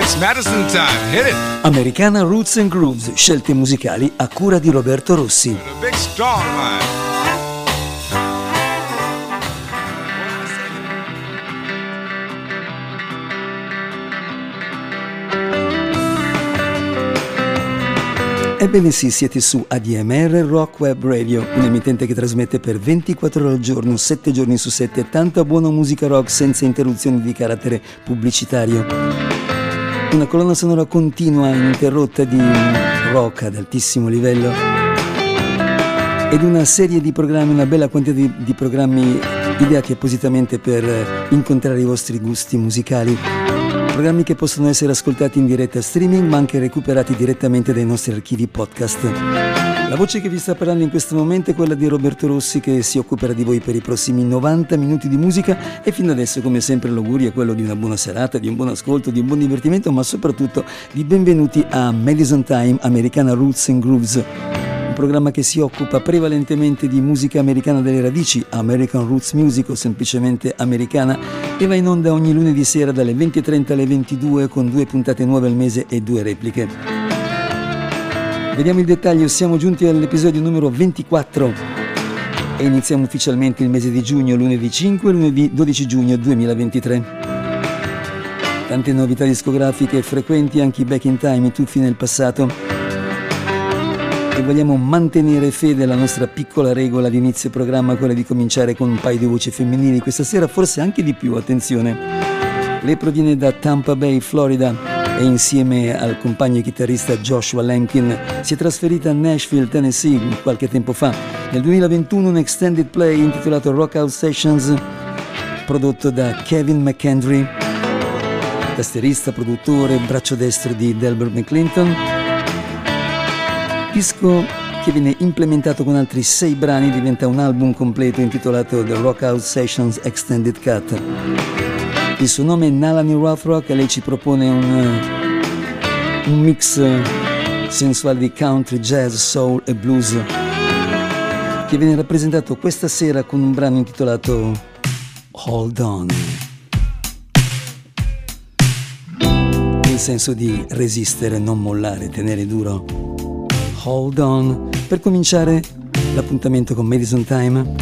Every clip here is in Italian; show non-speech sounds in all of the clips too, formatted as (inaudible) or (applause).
It's Madison time. Hit it. Americana Roots and Grooves, scelte musicali a cura di Roberto Rossi. Ebbene sì, siete su ADMR Rock Web Radio, un'emittente che trasmette per 24 ore al giorno, 7 giorni su 7, tanta buona musica rock senza interruzioni di carattere pubblicitario. Una colonna sonora continua, ininterrotta di rock ad altissimo livello. Ed una serie di programmi, una bella quantità di, di programmi ideati appositamente per incontrare i vostri gusti musicali programmi che possono essere ascoltati in diretta streaming ma anche recuperati direttamente dai nostri archivi podcast. La voce che vi sta parlando in questo momento è quella di Roberto Rossi che si occuperà di voi per i prossimi 90 minuti di musica e fino adesso come sempre l'augurio è quello di una buona serata, di un buon ascolto, di un buon divertimento ma soprattutto di benvenuti a Madison Time Americana Roots and Grooves programma che si occupa prevalentemente di musica americana delle radici, American Roots Music o semplicemente americana, e va in onda ogni lunedì sera dalle 20.30 alle 22 con due puntate nuove al mese e due repliche. Vediamo il dettaglio, siamo giunti all'episodio numero 24 e iniziamo ufficialmente il mese di giugno, lunedì 5 e lunedì 12 giugno 2023. Tante novità discografiche, frequenti anche i back in time, tuffi nel passato e vogliamo mantenere fede alla nostra piccola regola di inizio programma, quella di cominciare con un paio di voci femminili, questa sera forse anche di più, attenzione. Lei proviene da Tampa Bay, Florida e insieme al compagno chitarrista Joshua Lemkin si è trasferita a Nashville, Tennessee qualche tempo fa. Nel 2021 un extended play intitolato Rockout Sessions prodotto da Kevin McKendry, tasterista, produttore, braccio destro di Delbert McClinton disco che viene implementato con altri sei brani diventa un album completo intitolato The Rockout Sessions Extended Cut. Il suo nome è Nalani Rothrock e lei ci propone un, un mix sensuale di country, jazz, soul e blues che viene rappresentato questa sera con un brano intitolato Hold On. Il senso di resistere, non mollare, tenere duro. Hold On per cominciare l'appuntamento con Madison Time.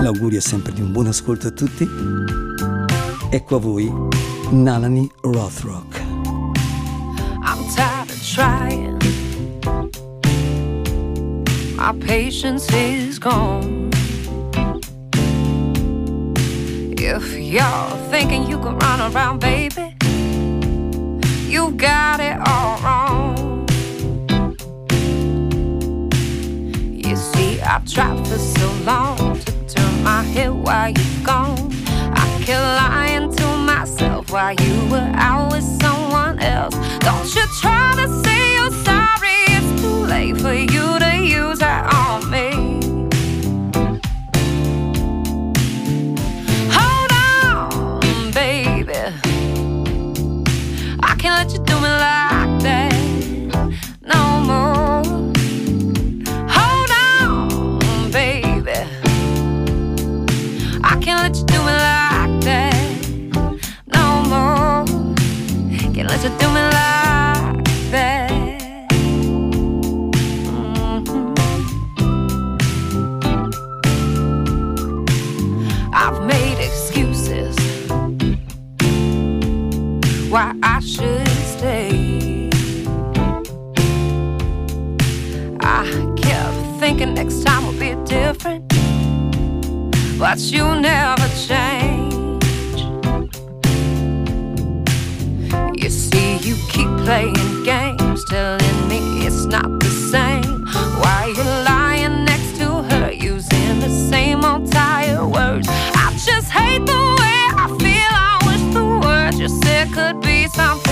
L'augurio è sempre di un buon ascolto a tutti. Ecco a voi Nalani Rothrock. I'm tired of trying. My patience is gone. If you're thinking you can run around, baby. you got it all wrong. I've tried for so long to turn my head while you're gone. I kept lying to myself while you were out with someone else. Don't you try to say you're sorry, it's too late for you to But you never change. You see, you keep playing games, telling me it's not the same. Why you lying next to her, using the same old tired words? I just hate the way I feel. I wish the words you said could be something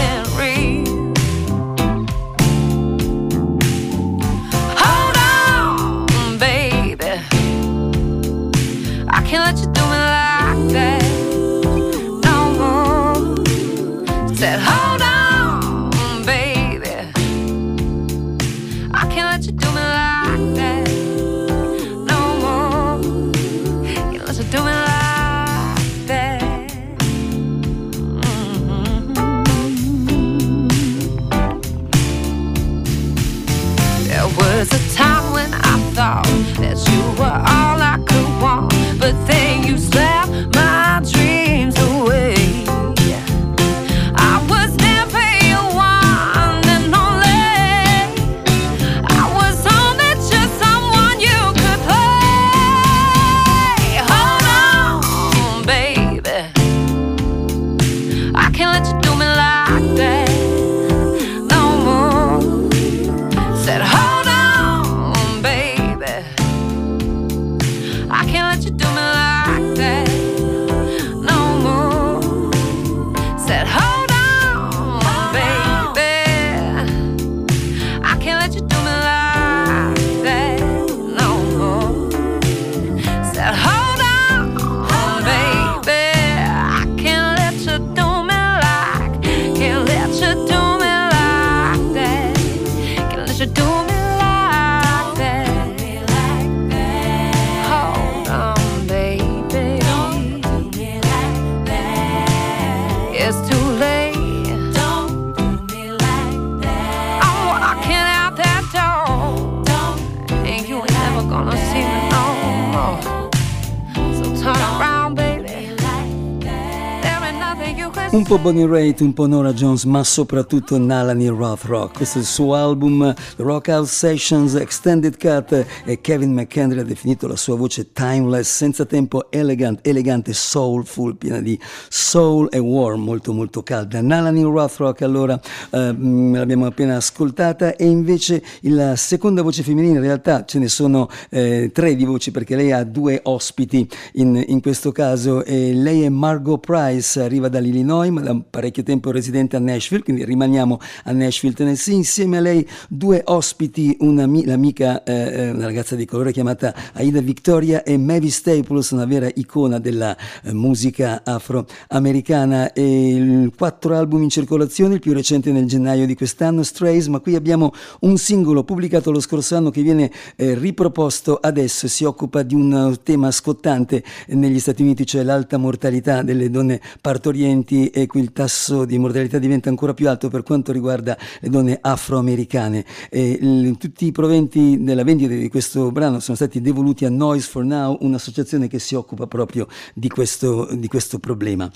Bonnie Raitt, un po' Nora Jones, ma soprattutto Nalani Rothrock. Questo è il suo album Rock Out Sessions Extended Cut e Kevin McHenry ha definito la sua voce timeless, senza tempo, elegant, elegante, soulful, piena di soul e warm, molto molto calda. Nalani Rothrock allora eh, l'abbiamo appena ascoltata e invece la seconda voce femminile, in realtà ce ne sono eh, tre di voci perché lei ha due ospiti in, in questo caso e lei è Margot Price, arriva dall'Illinois Illinois, ma da parecchio tempo residente a Nashville, quindi rimaniamo a Nashville, Tennessee. Insieme a lei due ospiti, una, l'amica, eh, eh, una ragazza di colore chiamata Aida Victoria e Mavis Staples, una vera icona della eh, musica afroamericana. E quattro album in circolazione, il più recente nel gennaio di quest'anno, Strays, ma qui abbiamo un singolo pubblicato lo scorso anno che viene eh, riproposto adesso, si occupa di un tema scottante negli Stati Uniti, cioè l'alta mortalità delle donne partorienti e qui il tasso di mortalità diventa ancora più alto per quanto riguarda le donne afroamericane. E, l- tutti i proventi della vendita di questo brano sono stati devoluti a Noise for Now, un'associazione che si occupa proprio di questo, di questo problema.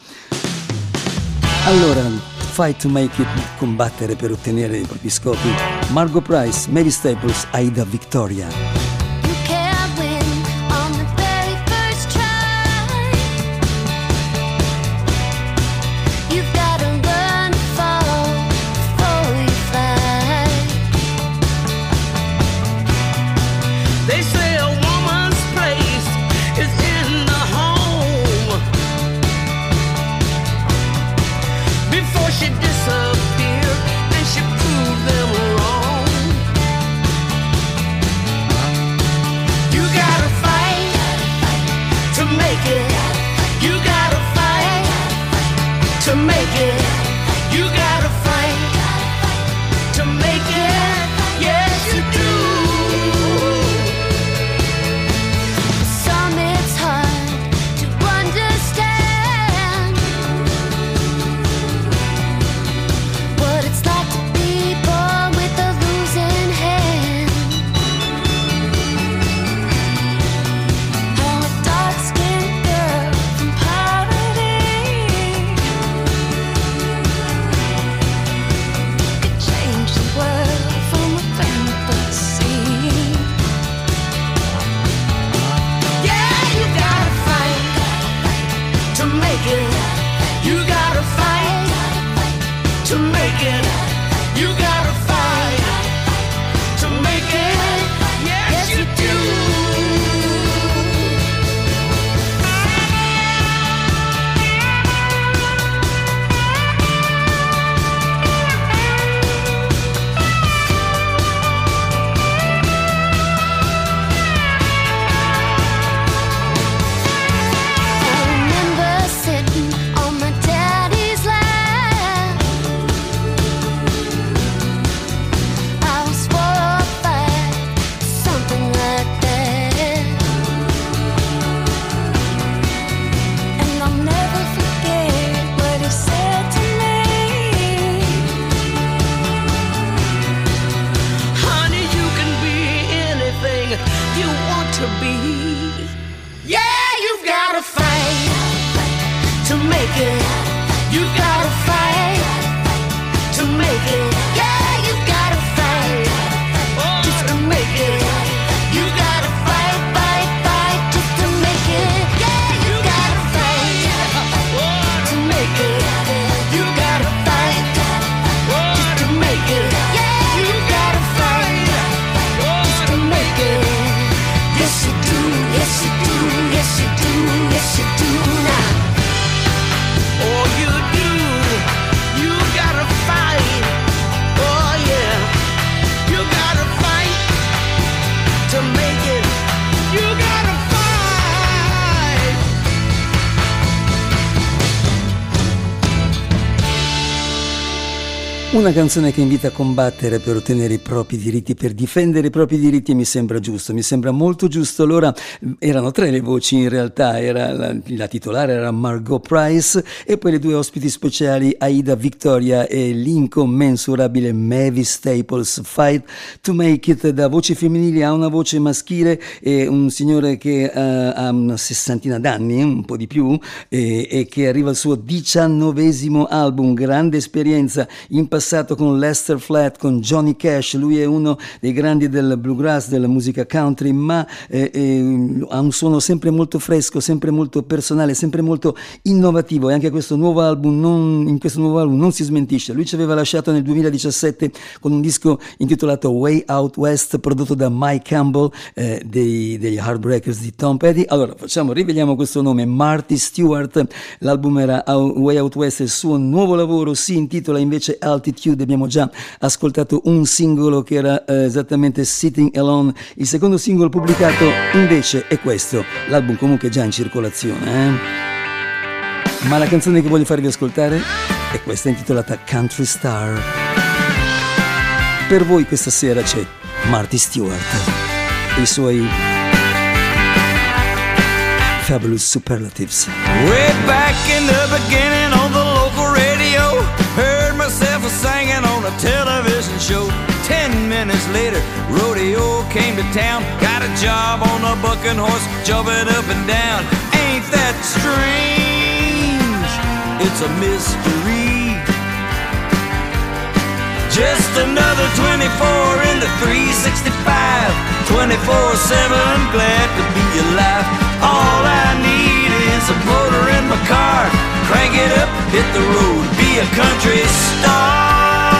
Allora, fight to make it, combattere per ottenere i propri scopi. Margot Price, Mary Staples, Aida Victoria. push it down. Una canzone che invita a combattere per ottenere i propri diritti, per difendere i propri diritti mi sembra giusto, mi sembra molto giusto. Allora erano tre le voci in realtà, la, la titolare era Margot Price e poi le due ospiti speciali Aida Victoria e l'incommensurabile Mavis Staples. Fight to make it da voce femminile a una voce maschile e un signore che uh, ha una sessantina d'anni, un po' di più, e, e che arriva al suo diciannovesimo album, grande esperienza in passato con Lester Flat, con Johnny Cash, lui è uno dei grandi del bluegrass, della musica country, ma eh, eh, ha un suono sempre molto fresco, sempre molto personale, sempre molto innovativo e anche questo nuovo album non, in questo nuovo album non si smentisce. Lui ci aveva lasciato nel 2017 con un disco intitolato Way Out West prodotto da Mike Campbell eh, dei, degli Heartbreakers di Tom Petty. Allora facciamo, riveliamo questo nome, Marty Stewart, l'album era Way Out West, il suo nuovo lavoro si intitola invece Altitude Altitude abbiamo già ascoltato un singolo che era eh, esattamente Sitting Alone, il secondo singolo pubblicato invece è questo, l'album comunque è già in circolazione. Eh? Ma la canzone che voglio farvi ascoltare è questa intitolata Country Star. Per voi questa sera c'è Marty Stewart e i suoi Fabulous Superlatives. Way back in the beginning on the a television show. Ten minutes later, rodeo came to town. Got a job on a bucking horse, jumping up and down. Ain't that strange? It's a mystery. Just another 24 in the 365. 24 7, glad to be alive. All I need is a motor in my car. Crank it up, hit the road, be a country star.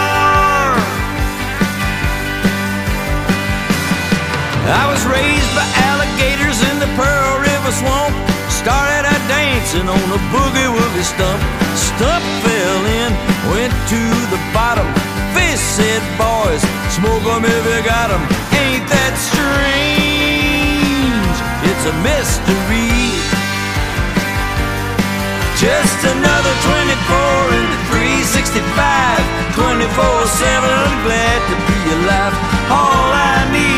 I was raised by alligators in the Pearl River swamp. Started out dancing on a boogie woogie stump. Stump fell in, went to the bottom. Fish said, boys, smoke 'em if you got 'em. Ain't that strange? It's a mystery. Just another 24 in the 365. 24 7, glad to be alive. All I need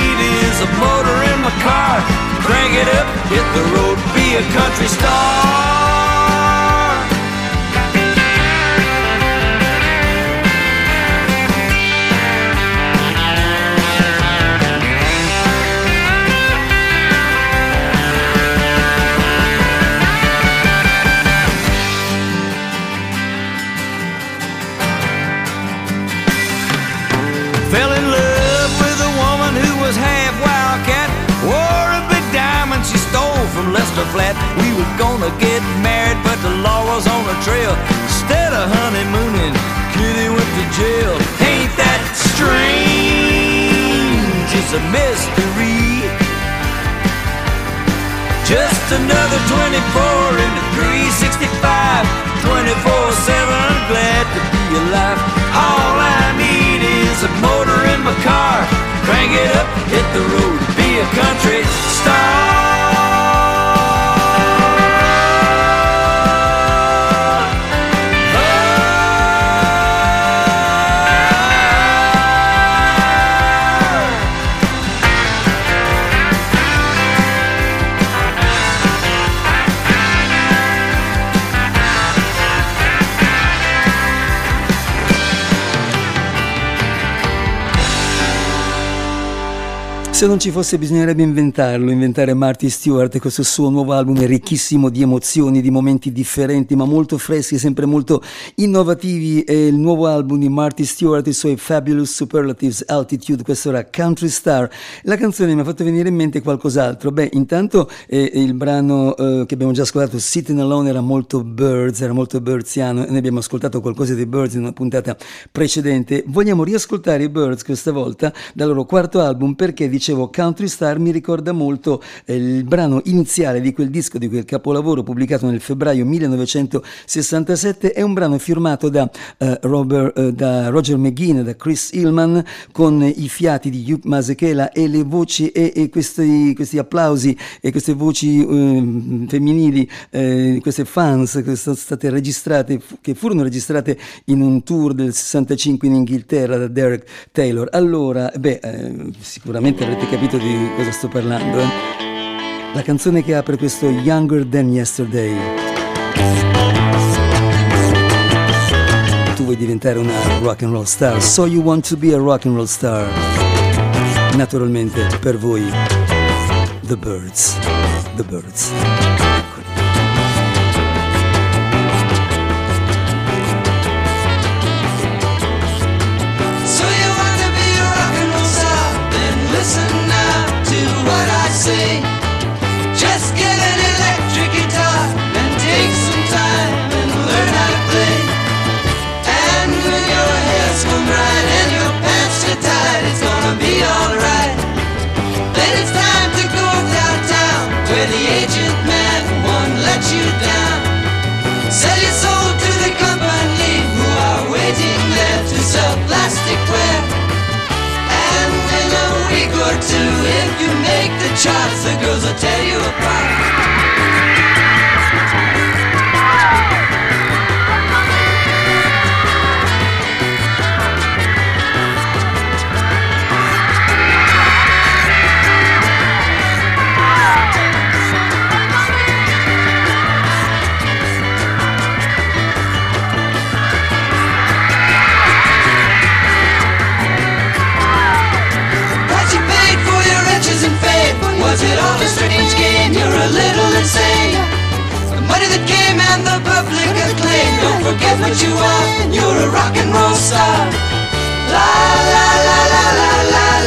a motor in my car. Crank it up, hit the road, be a country star. Strange? Mystery. Just another 24 into 365. 24 7, glad to be alive. All I need is a motor in my car. Crank it up, hit the road, be a country Se non ci fosse bisognerebbe inventarlo, inventare Marty Stewart e questo suo nuovo album è ricchissimo di emozioni, di momenti differenti ma molto freschi, sempre molto innovativi. È il nuovo album di Marty Stewart, i suoi Fabulous Superlatives Altitude, questo era Country Star. La canzone mi ha fatto venire in mente qualcos'altro. Beh, intanto eh, il brano eh, che abbiamo già ascoltato, Sitting Alone, era molto Birds, era molto Birdsiano e noi abbiamo ascoltato qualcosa dei Birds in una puntata precedente. Vogliamo riascoltare i Birds questa volta dal loro quarto album perché dice dicevo Country Star mi ricorda molto eh, il brano iniziale di quel disco, di quel capolavoro pubblicato nel febbraio 1967, è un brano firmato da, eh, Robert, eh, da Roger McGuinn, da Chris Hillman, con i fiati di Hugh Masekela e le voci e, e questi, questi, applausi e queste voci eh, femminili, eh, queste fans che sono state registrate, che furono registrate in un tour del 65 in Inghilterra da Derek Taylor. Allora, beh, eh, sicuramente avrete capito di cosa sto parlando. Eh? La canzone che apre questo Younger Than Yesterday. Tu vuoi diventare una rock and roll star, so you want to be a rock and roll star. Naturalmente per voi The Birds. The Birds. Charts, the girls will tell you insane The money that came and the public acclaim Don't forget what you are, you're a rock and roll star. La la la la la la.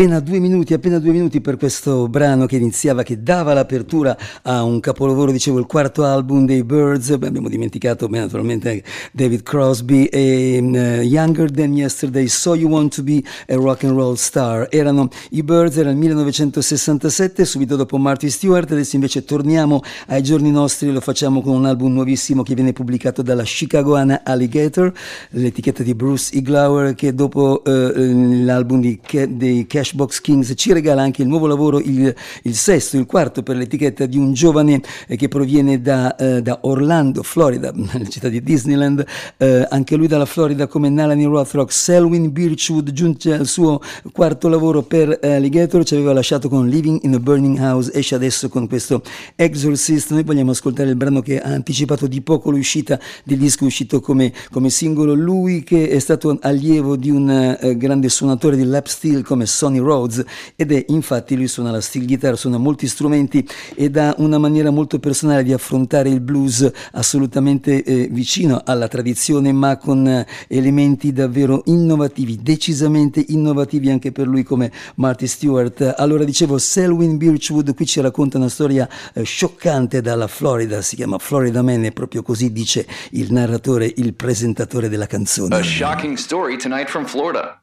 Appena due minuti, appena due minuti per questo brano che iniziava, che dava l'apertura a un capolavoro, dicevo, il quarto album dei Birds. Beh, abbiamo dimenticato beh, naturalmente David Crosby e uh, Younger Than Yesterday, So You Want to Be a Rock and Roll Star. Erano i Birds, era il 1967, subito dopo Marty Stewart. Adesso invece torniamo ai giorni nostri, lo facciamo con un album nuovissimo che viene pubblicato dalla Chicagoana Alligator, l'etichetta di Bruce Iglauer, che dopo uh, l'album di, dei Cash Cashbox Kings ci regala anche il nuovo lavoro, il, il sesto, il quarto per l'etichetta di un giovane eh, che proviene da, eh, da, Orlando, Florida, (laughs) la città di Disneyland, eh, anche lui dalla Florida come Nalani Rothrock, Selwyn Birchwood giunge al suo quarto lavoro per Alligator, ci aveva lasciato con Living in a Burning House, esce adesso con questo Exorcist, noi vogliamo ascoltare il brano che ha anticipato di poco l'uscita del disco uscito come, come singolo, lui che è stato allievo di un eh, grande suonatore di lap steel come Sonny Rhodes ed è infatti lui suona la steel guitar, suona molti strumenti ed ha una maniera molto personale di affrontare il blues assolutamente eh, vicino alla tradizione ma con eh, elementi davvero innovativi, decisamente innovativi anche per lui come Marty Stewart. Allora dicevo Selwyn Birchwood qui ci racconta una storia eh, scioccante dalla Florida, si chiama Florida Man e proprio così dice il narratore, il presentatore della canzone. A shocking story tonight from Florida.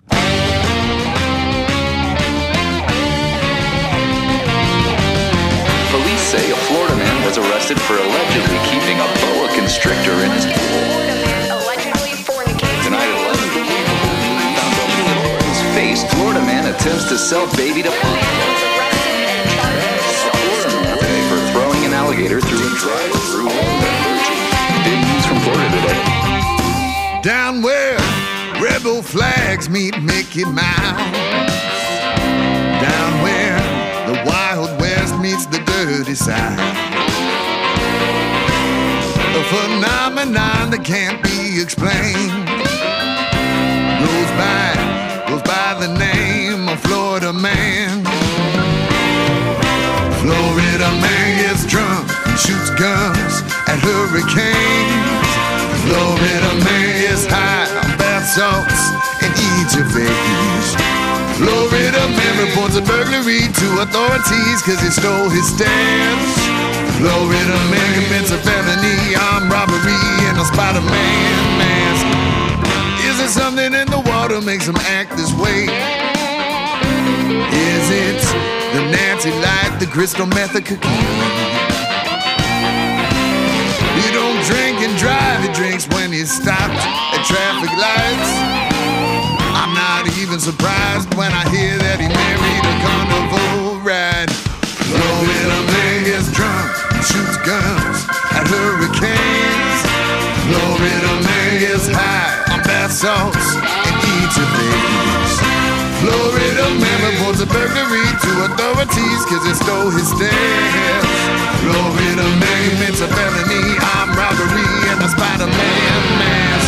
Say a Florida man was arrested for allegedly keeping a boa constrictor in his pool. Tonight at 11, found his face. Florida man attempts to sell baby to pump. Florida man today for throwing an alligator through a drive-through Big news from Florida today. Down where rebel flags meet Mickey Mouse. Down where side. A phenomenon that can't be explained. Goes by, goes by the name of Florida man. Florida man gets drunk and shoots guns at hurricanes. Florida man gets high on bath salts and eats eat your veggies. Florida man reports a burglary to authorities cause he stole his stairs. Florida man commits a felony, armed robbery in a Spider-Man mask. Is it something in the water makes him act this way? Is it the Nancy light, the crystal method cocaine? He don't drink and drive, he drinks when he's stopped at traffic lights. Not even surprised when I hear that he married a carnival ride. Florida man gets drunk, shoots guns at hurricanes. Florida man gets high on bath salts and eats your babies. Florida man reports a burglary to authorities cause he stole his stairs. Florida man commits a felony, armed robbery, and a Spider-Man mask.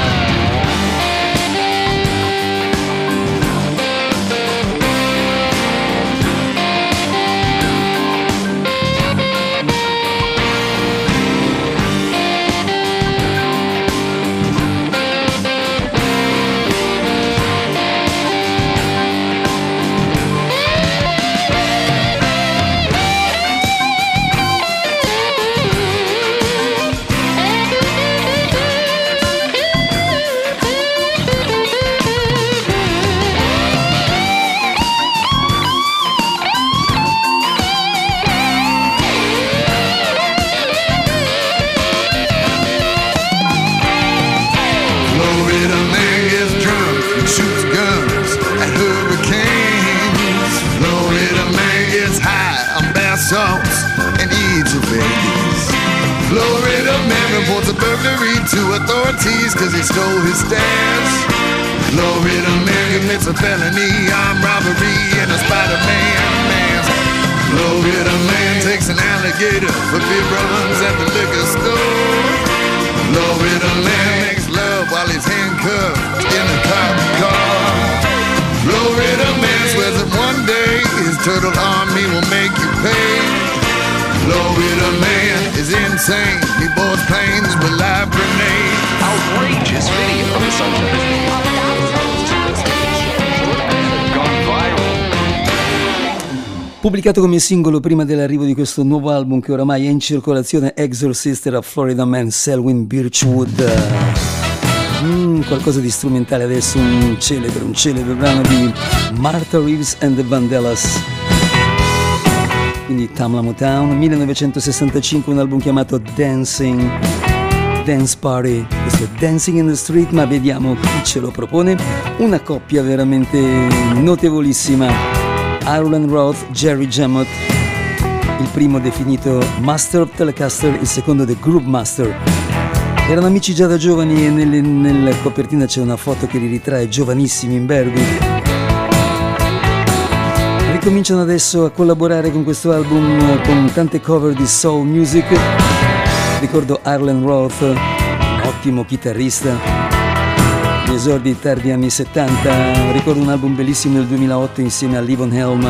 Stole his stairs. Florida man commits a felony, armed robbery, and a Spider-Man mask. Florida man takes an alligator for beer runs at the liquor store. Florida man makes love while he's handcuffed in a cop car. Florida man swears that one day his turtle army will make you pay. Florida man is insane. He boards planes with live grenades. Outrageous video of the. Gone viral. Pubblicato come singolo prima dell'arrivo di questo nuovo album che oramai è in circolazione, Exorcist era Florida Man Selwyn Birchwood. Mm, qualcosa di strumentale adesso, un celebre, un celebre brano di Martha Reeves and the Vandellas. Quindi Tamla Motown, 1965 un album chiamato Dancing, Dance Party, questo è Dancing in the Street, ma vediamo chi ce lo propone, una coppia veramente notevolissima. Ireland Roth, Jerry Jamot, il primo definito Master of Telecaster, il secondo The Group Master. Erano amici già da giovani e nella copertina c'è una foto che li ritrae giovanissimi in Berby. Ricominciano adesso a collaborare con questo album eh, con tante cover di soul music. Ricordo Ireland Roth, un ottimo chitarrista, gli esordi tardi anni 70, ricordo un album bellissimo del 2008 insieme a Livon Helm,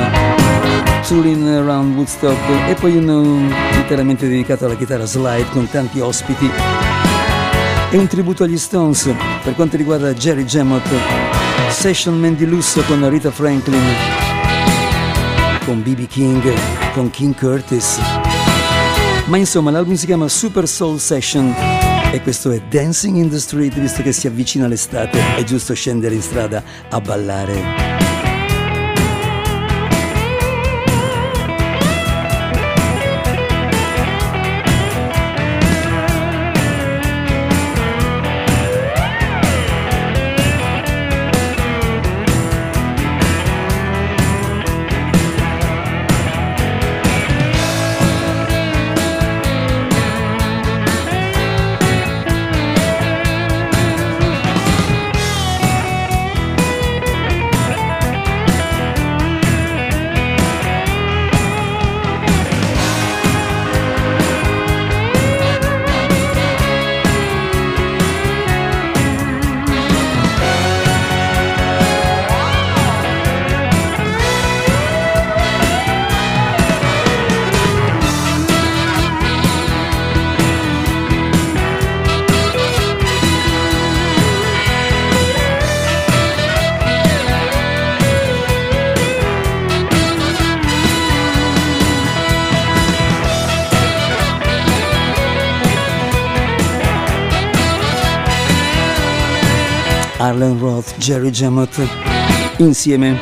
Touring Around Woodstock e poi uno interamente dedicato alla chitarra slide con tanti ospiti e un tributo agli Stones per quanto riguarda Jerry Jamot, Session Man di lusso con Rita Franklin, con B.B. King, con King Curtis. Ma insomma l'album si chiama Super Soul Session e questo è Dancing in the Street, visto che si avvicina l'estate, è giusto scendere in strada a ballare. Jerry Jamott insieme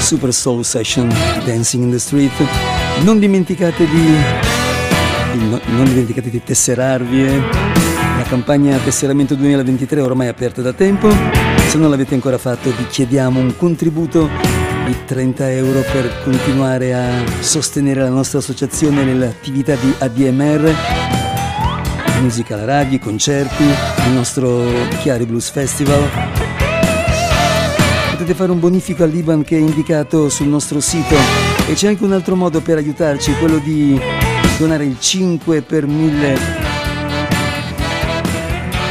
Super Soul Session Dancing in the Street non dimenticate di, di no, non dimenticate di tesserarvi eh. la campagna tesseramento 2023 è ormai aperta da tempo se non l'avete ancora fatto vi chiediamo un contributo di 30 euro per continuare a sostenere la nostra associazione nell'attività di ADMR musica alla radio, concerti, il nostro Chiari Blues Festival. Potete fare un bonifico all'Iban che è indicato sul nostro sito. E c'è anche un altro modo per aiutarci, quello di donare il 5 per 1000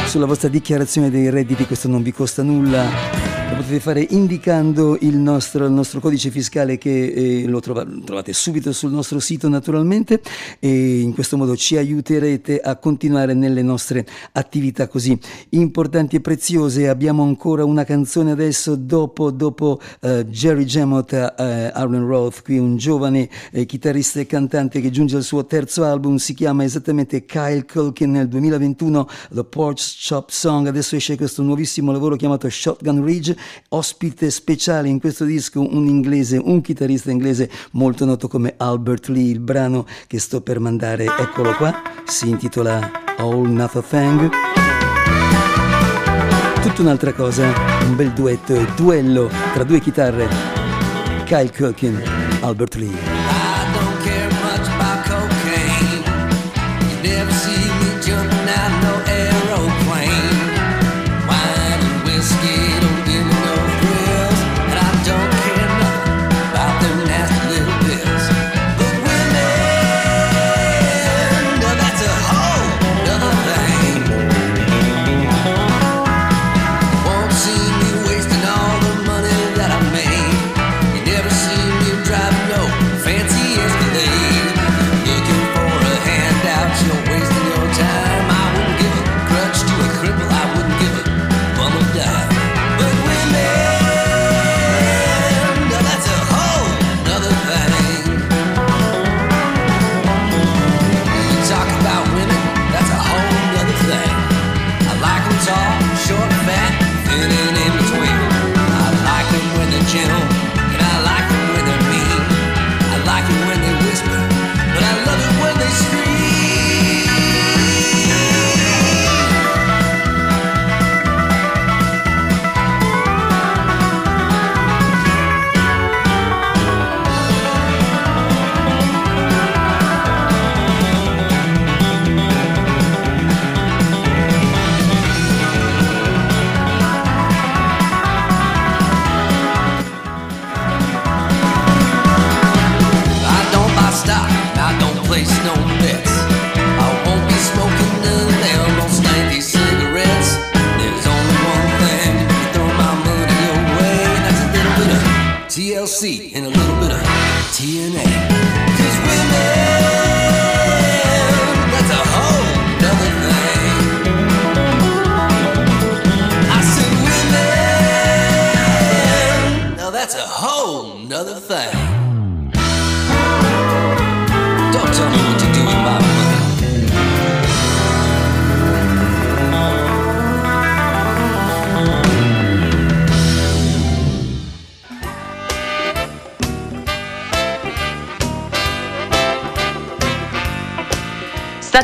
sulla vostra dichiarazione dei redditi, questo non vi costa nulla lo potete fare indicando il nostro, il nostro codice fiscale che eh, lo trova, trovate subito sul nostro sito naturalmente e in questo modo ci aiuterete a continuare nelle nostre attività così importanti e preziose. Abbiamo ancora una canzone adesso dopo, dopo uh, Jerry Jamott, uh, Aaron Roth, qui un giovane eh, chitarrista e cantante che giunge al suo terzo album, si chiama esattamente Kyle Culkin nel 2021, The Porch Chop Song, adesso esce questo nuovissimo lavoro chiamato Shotgun Ridge ospite speciale in questo disco un inglese, un chitarrista inglese molto noto come Albert Lee. Il brano che sto per mandare, eccolo qua, si intitola All Nothing Thing. Tutta un'altra cosa, un bel duetto e duello tra due chitarre. Kyle Culkin, Albert Lee.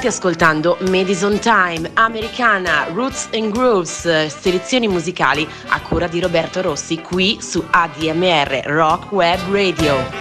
State ascoltando Madison Time, Americana, Roots and Grooves, selezioni musicali a cura di Roberto Rossi qui su ADMR Rock Web Radio.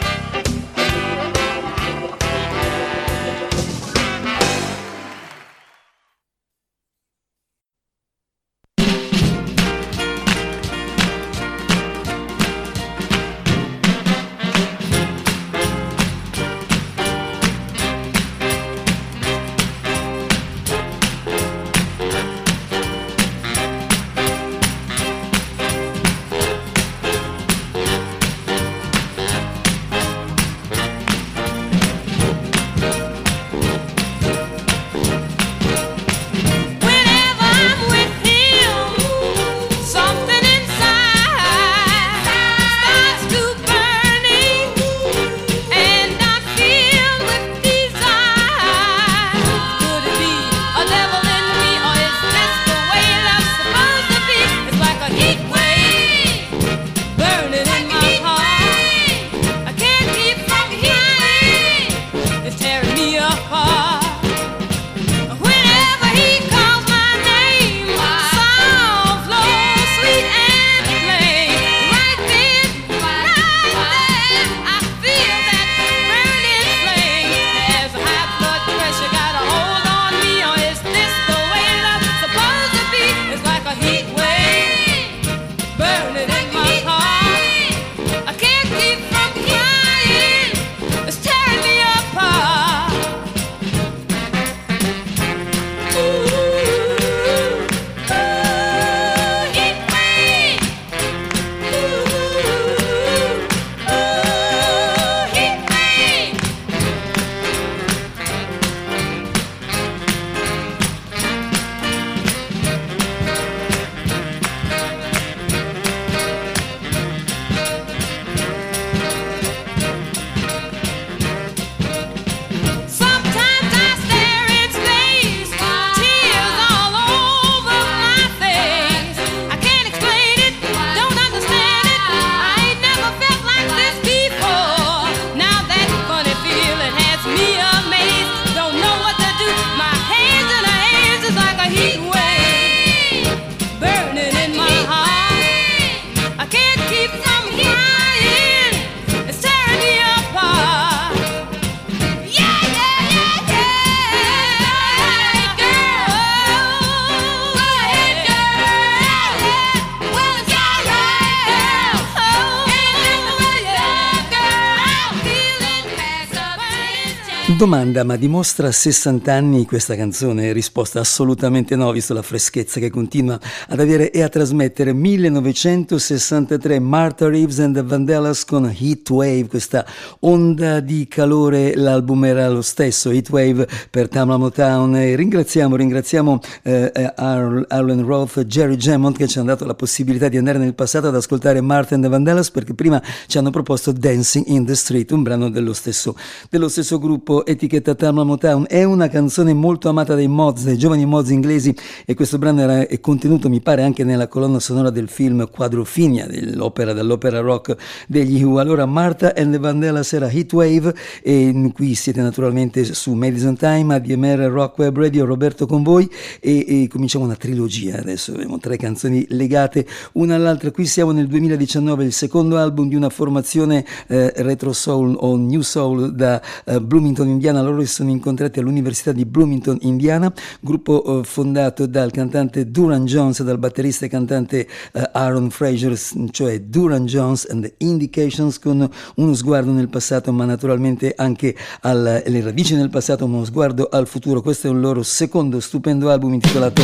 Domanda, ma dimostra 60 anni questa canzone? Risposta assolutamente no, visto la freschezza che continua ad avere e a trasmettere. 1963, Martha Reeves and the Vandellas con Heat Wave, questa onda di calore, l'album era lo stesso, Heat Wave per Tamla Motown. E ringraziamo, ringraziamo eh, eh Arlen Roth, Jerry Gemont che ci hanno dato la possibilità di andare nel passato ad ascoltare Martha and the Vandellas perché prima ci hanno proposto Dancing in the Street, un brano dello stesso, dello stesso gruppo etichetta Tamla Motown. È una canzone molto amata dai mods, dai giovani mods inglesi e questo brano era, è contenuto, mi pare, anche nella colonna sonora del film Quadrofinia, dell'opera, dell'opera rock degli Who. Allora Martha and the Vandellas era Heatwave e qui siete naturalmente su Madison Time, ADMR Rock Web Radio, Roberto con voi e, e cominciamo una trilogia adesso, abbiamo tre canzoni legate una all'altra. Qui siamo nel 2019, il secondo album di una formazione eh, retro soul o new soul da eh, Bloomington Indiana, loro si sono incontrati all'Università di Bloomington, Indiana, gruppo eh, fondato dal cantante Duran Jones e dal batterista e cantante eh, Aaron Fraser, cioè Duran Jones and the Indications con uno sguardo nel passato ma naturalmente anche alle radici nel passato, uno sguardo al futuro. Questo è un loro secondo stupendo album intitolato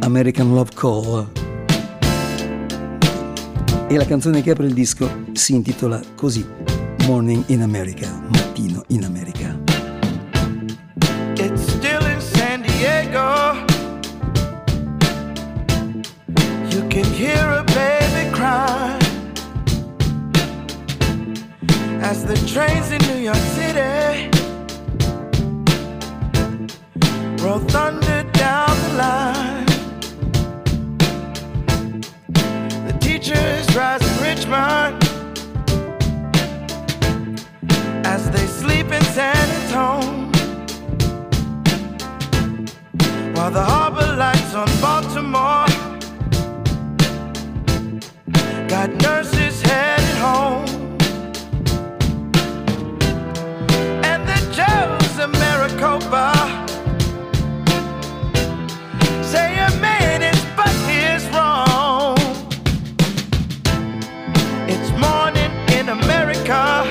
American Love Call. E la canzone che apre il disco si intitola così, Morning in America, mattino in America. Can hear a baby cry as the trains in New York City roll thunder down the line. The teachers rise in Richmond as they sleep in San Antonio. While the harbor lights on Baltimore got nurses headed home. And the jails of Maricopa say a man is but his wrong. It's morning in America,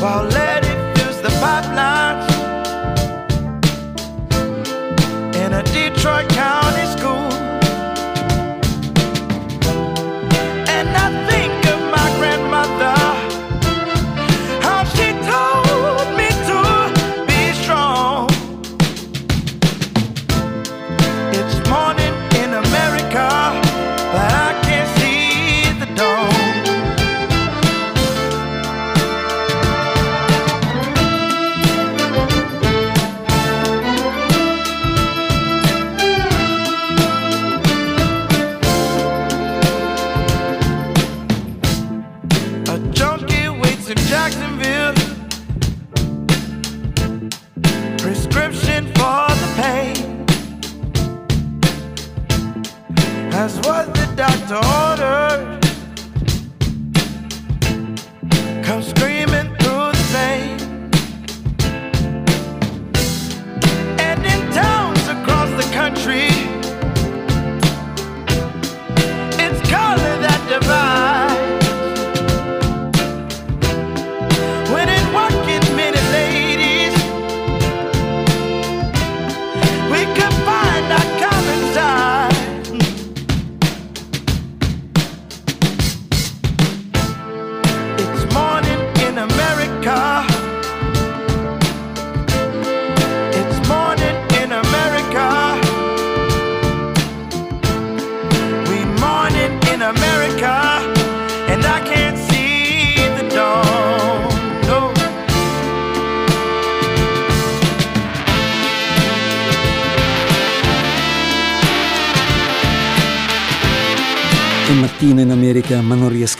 while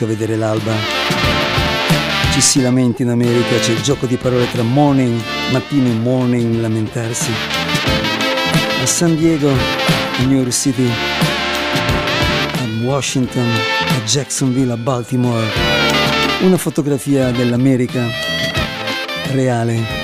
riesco a vedere l'alba. Ci si lamenta in America, c'è il gioco di parole tra morning, mattino e morning, lamentarsi. A San Diego, a New York City, a Washington, a Jacksonville, a Baltimore. Una fotografia dell'America reale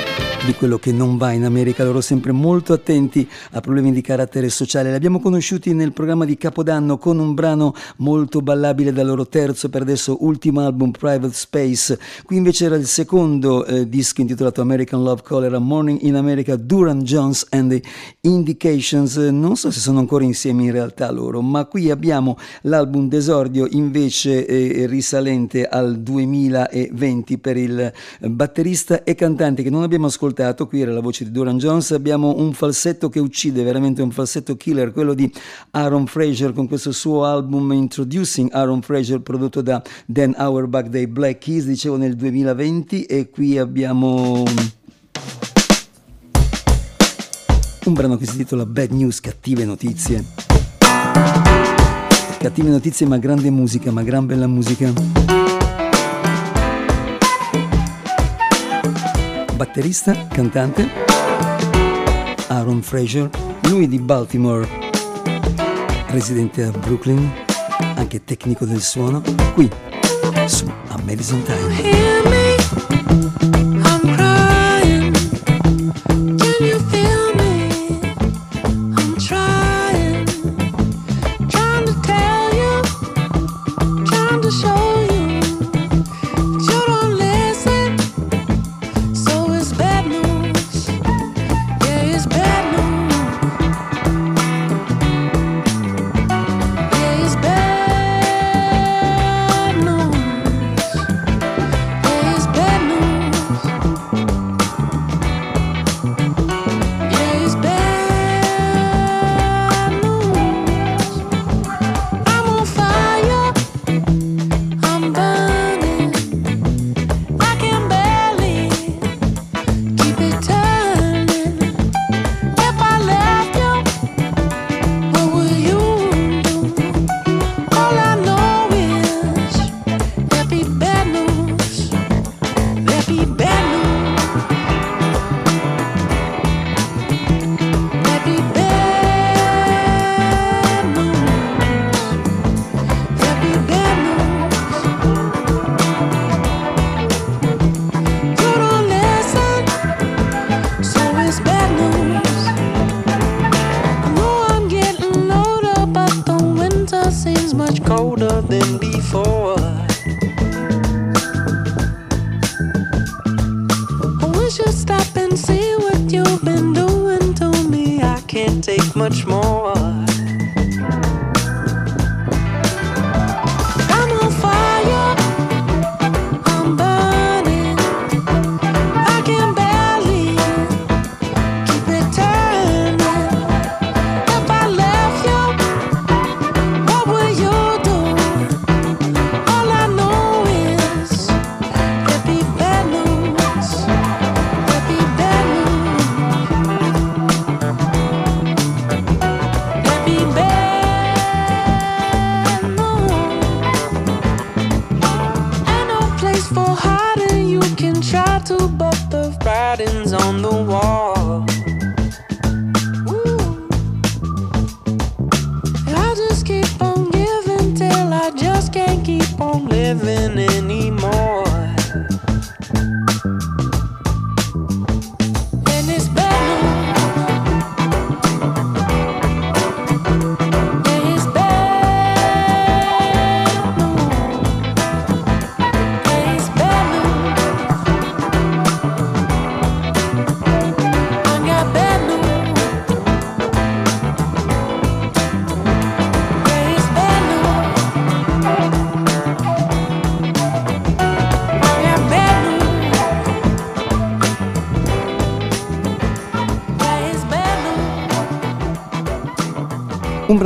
di quello che non va in America, loro sempre molto attenti a problemi di carattere sociale. Li abbiamo conosciuti nel programma di Capodanno con un brano molto ballabile dal loro terzo per adesso ultimo album Private Space. Qui invece era il secondo eh, disco intitolato American Love Call, era Morning in America, Duran Jones and the Indications. Non so se sono ancora insieme in realtà loro, ma qui abbiamo l'album d'esordio invece eh, risalente al 2020 per il batterista e cantante che non abbiamo ascoltato ascoltato, qui era la voce di Duran Jones, abbiamo un falsetto che uccide, veramente un falsetto killer, quello di Aaron Fraser con questo suo album Introducing Aaron Fraser prodotto da Dan Auerbach dei Black Keys, dicevo nel 2020 e qui abbiamo un brano che si intitola Bad News, cattive notizie. Cattive notizie ma grande musica, ma gran bella musica. Batterista, cantante, Aaron Fraser, lui di Baltimore, residente a Brooklyn, anche tecnico del suono, qui su A Madison Time.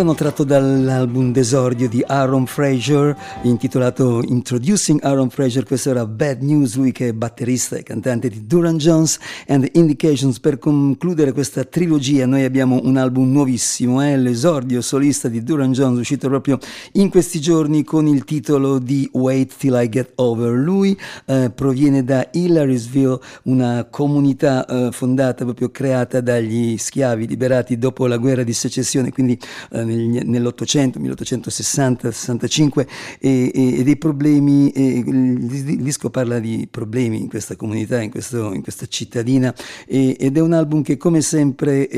Brano tratto dall'album d'esordio di Aaron Fraser intitolato Introducing Aaron Fraser, questo era Bad News, lui che è batterista e cantante di Duran Jones and the Indications. Per concludere questa trilogia noi abbiamo un album nuovissimo, è eh? l'esordio solista di Duran Jones uscito proprio in questi giorni con il titolo di Wait Till I Get Over. Lui eh, proviene da Hillarysville, una comunità eh, fondata proprio creata dagli schiavi liberati dopo la guerra di secessione, quindi eh, nell'Ottocento, 1860-65 e, e, dei problemi, e il disco parla di problemi in questa comunità, in, questo, in questa cittadina ed è un album che come sempre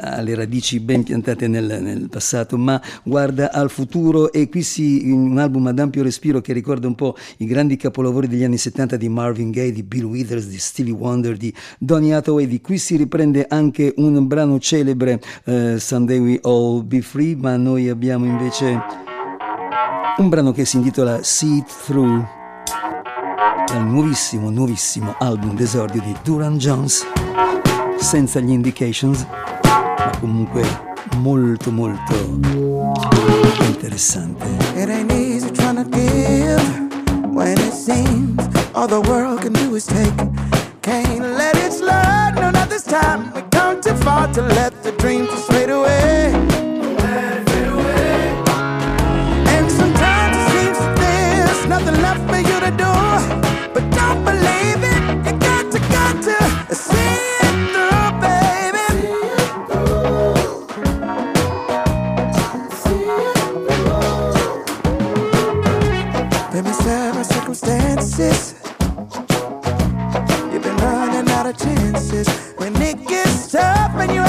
ha le radici ben piantate nel, nel, passato ma guarda al futuro e qui si un album ad ampio respiro che ricorda un po' i grandi capolavori degli anni 70 di Marvin Gaye, di Bill Withers, di Stevie Wonder, di Donny Hathaway, di qui si riprende anche un brano celebre, uh, Someday We All Be Free, ma noi abbiamo invece un brano che si intitola See It Through, dal nuovissimo, nuovissimo album d'esordio di Duran Jones, senza gli indications, ma comunque molto molto interessante. It ain't easy trying to give when it seems all the world can do is take. Can't let it slide, no, not this time. We come too far to let the dreams fade away. Circumstances. You've been running out of chances. When it gets tough and you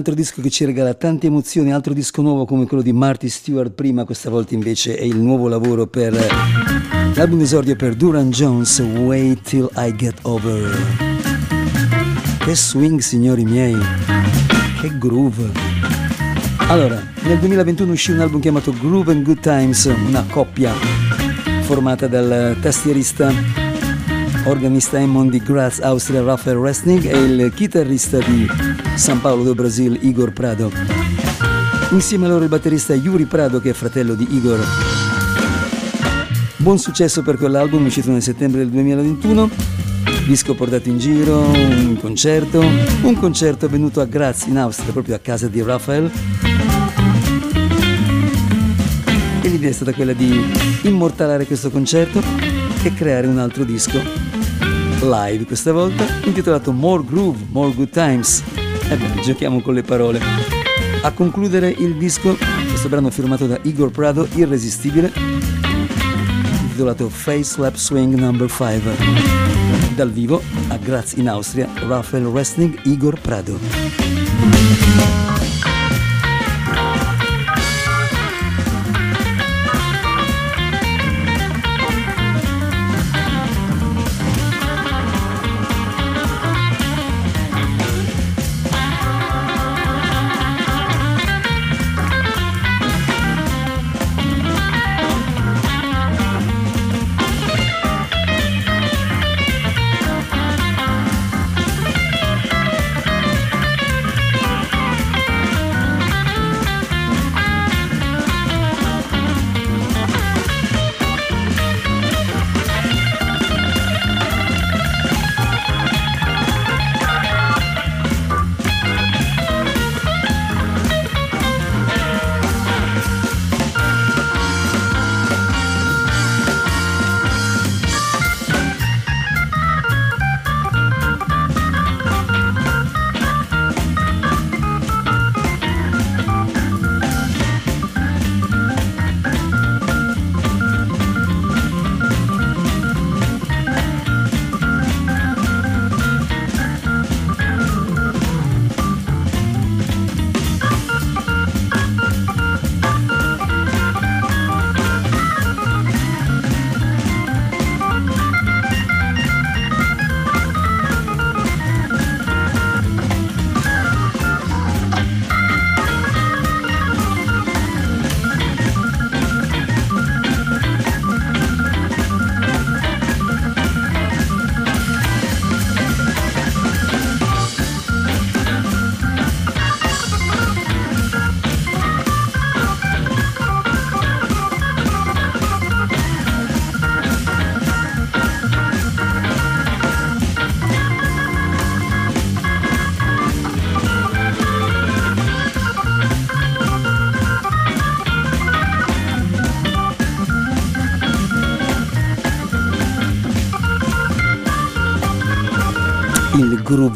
altro disco che ci regala tante emozioni, altro disco nuovo come quello di Marty Stewart prima, questa volta invece è il nuovo lavoro per l'album esordio per Duran Jones, Wait Till I Get Over. Che swing signori miei, che groove. Allora, nel 2021 uscì un album chiamato Groove and Good Times, una coppia formata dal tastierista organista Hammond di Graz, Austria, Raphael Resnick e il chitarrista di San Paolo do Brasil, Igor Prado. Insieme a loro il batterista Yuri Prado, che è fratello di Igor. Buon successo per quell'album uscito nel settembre del 2021. Disco portato in giro, un concerto, un concerto venuto a Graz in Austria, proprio a casa di Raphael. E l'idea è stata quella di immortalare questo concerto e creare un altro disco live questa volta intitolato More Groove, More Good Times. Ebbene, giochiamo con le parole. A concludere il disco, questo brano firmato da Igor Prado, irresistibile, intitolato Face Slap Swing No. 5. Dal vivo a Graz in Austria, Rafael Wrestling Igor Prado.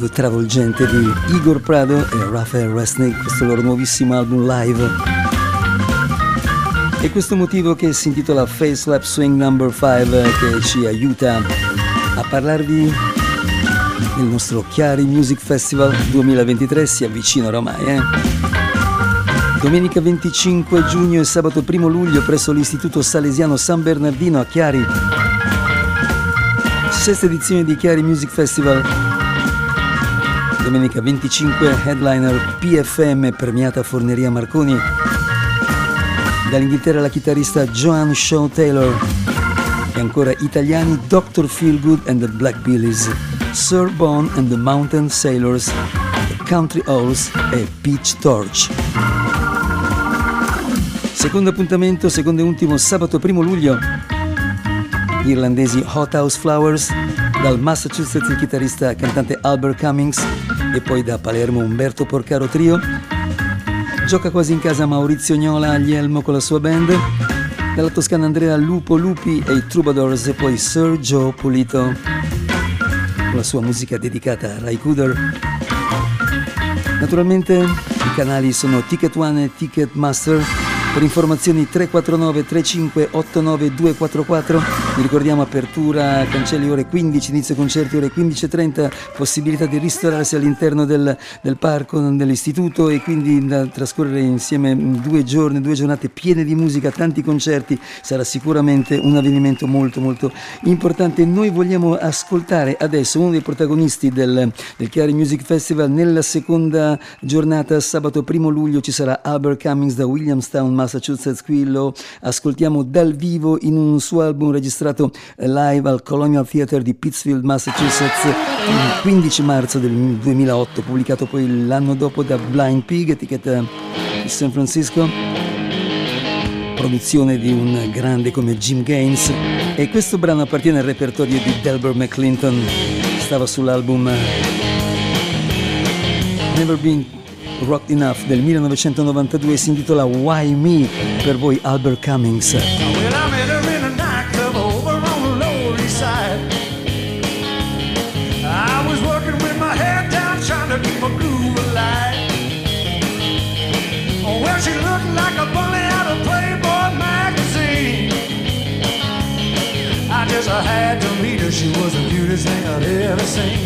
Groove travolgente di Igor Prado e Rafael Resnick, questo loro nuovissimo album live. E questo motivo che si intitola Face Slap Swing No. 5 che ci aiuta a parlarvi del nostro Chiari Music Festival 2023, si avvicina oramai, eh? Domenica 25 giugno e sabato 1 luglio presso l'Istituto Salesiano San Bernardino a Chiari. Sesta edizione di Chiari Music Festival Domenica 25 headliner PFM premiata Forneria Marconi. Dall'Inghilterra la chitarrista Joan Shaw Taylor. E ancora italiani Dr. Feelgood and the Black Billies, Sir Bone and the Mountain Sailors, The Country Owls e Peach Torch. Secondo appuntamento, secondo e ultimo sabato 1 luglio. Gli irlandesi Hot House Flowers, dal Massachusetts il chitarrista cantante Albert Cummings e poi da Palermo Umberto Porcaro Trio. Gioca quasi in casa Maurizio Gnola agli Elmo con la sua band. Dalla Toscana Andrea Lupo Lupi e i Troubadours e poi Sir Joe Pulito con la sua musica dedicata a Rai Cooder. Naturalmente i canali sono Ticket One e Ticketmaster per informazioni 349 3589 244, vi ricordiamo apertura, cancelli ore 15, inizio concerti ore 15.30, possibilità di ristorarsi all'interno del, del parco, dell'istituto e quindi da trascorrere insieme due giorni, due giornate piene di musica, tanti concerti, sarà sicuramente un avvenimento molto molto importante. Noi vogliamo ascoltare adesso uno dei protagonisti del, del Chiari Music Festival. Nella seconda giornata, sabato 1 luglio ci sarà Albert Cummings da Williamstown, Massachusetts, qui ascoltiamo dal vivo in un suo album registrato live al Colonial Theatre di Pittsfield, Massachusetts, il 15 marzo del 2008, pubblicato poi l'anno dopo da Blind Pig, etichetta di San Francisco. Produzione di un grande come Jim Gaines. E questo brano appartiene al repertorio di Delbert McClinton. Stava sull'album Never Been Rocked Enough del 1992 si intitola Why Me per voi Albert Cummings. dancing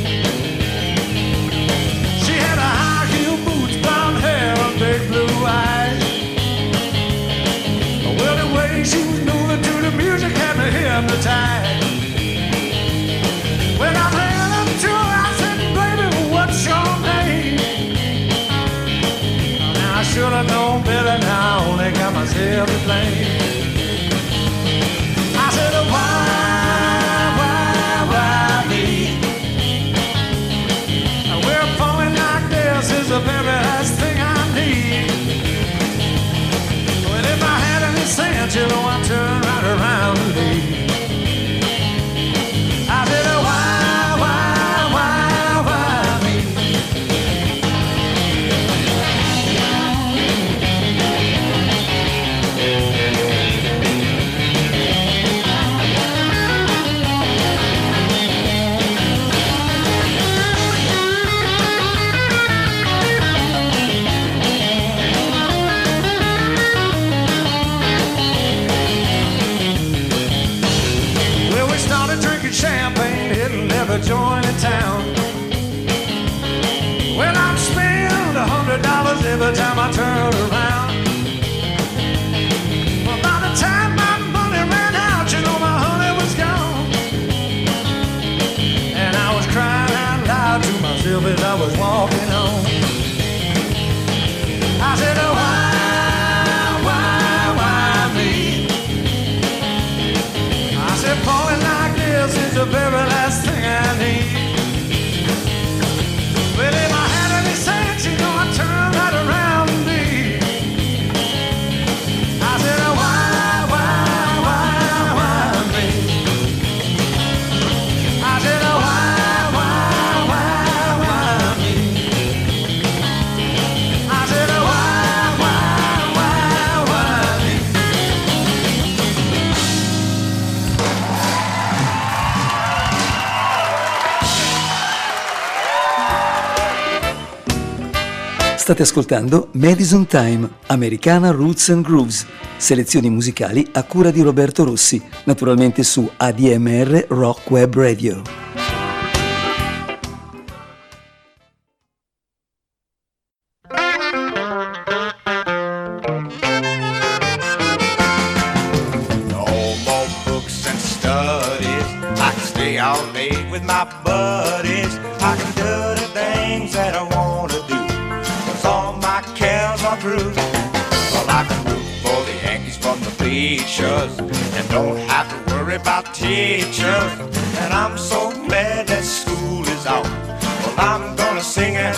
State ascoltando Madison Time, Americana Roots and Grooves, selezioni musicali a cura di Roberto Rossi, naturalmente su ADMR Rock Web Radio.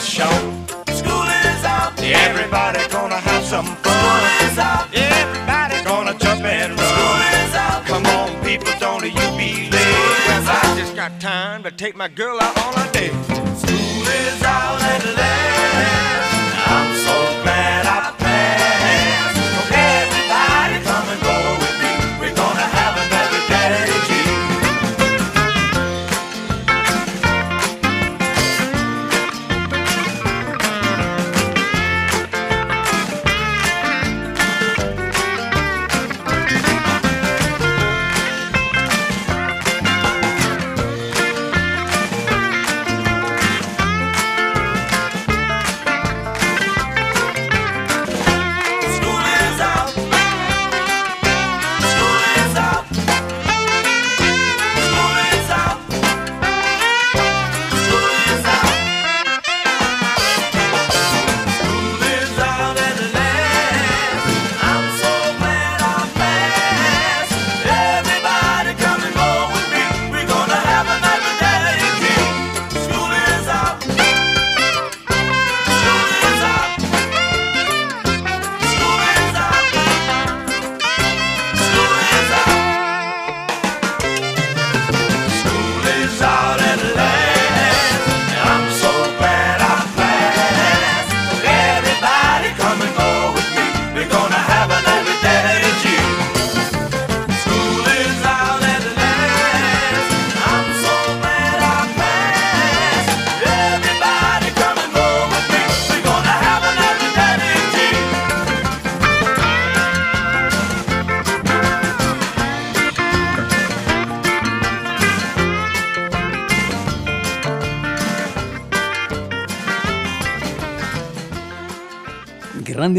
show. School is out. Everybody gonna have some fun. School is out. Everybody gonna jump and run. School is out. Come on, people, don't you be late. Well, I just got time to take my girl out on a date. School is out and late.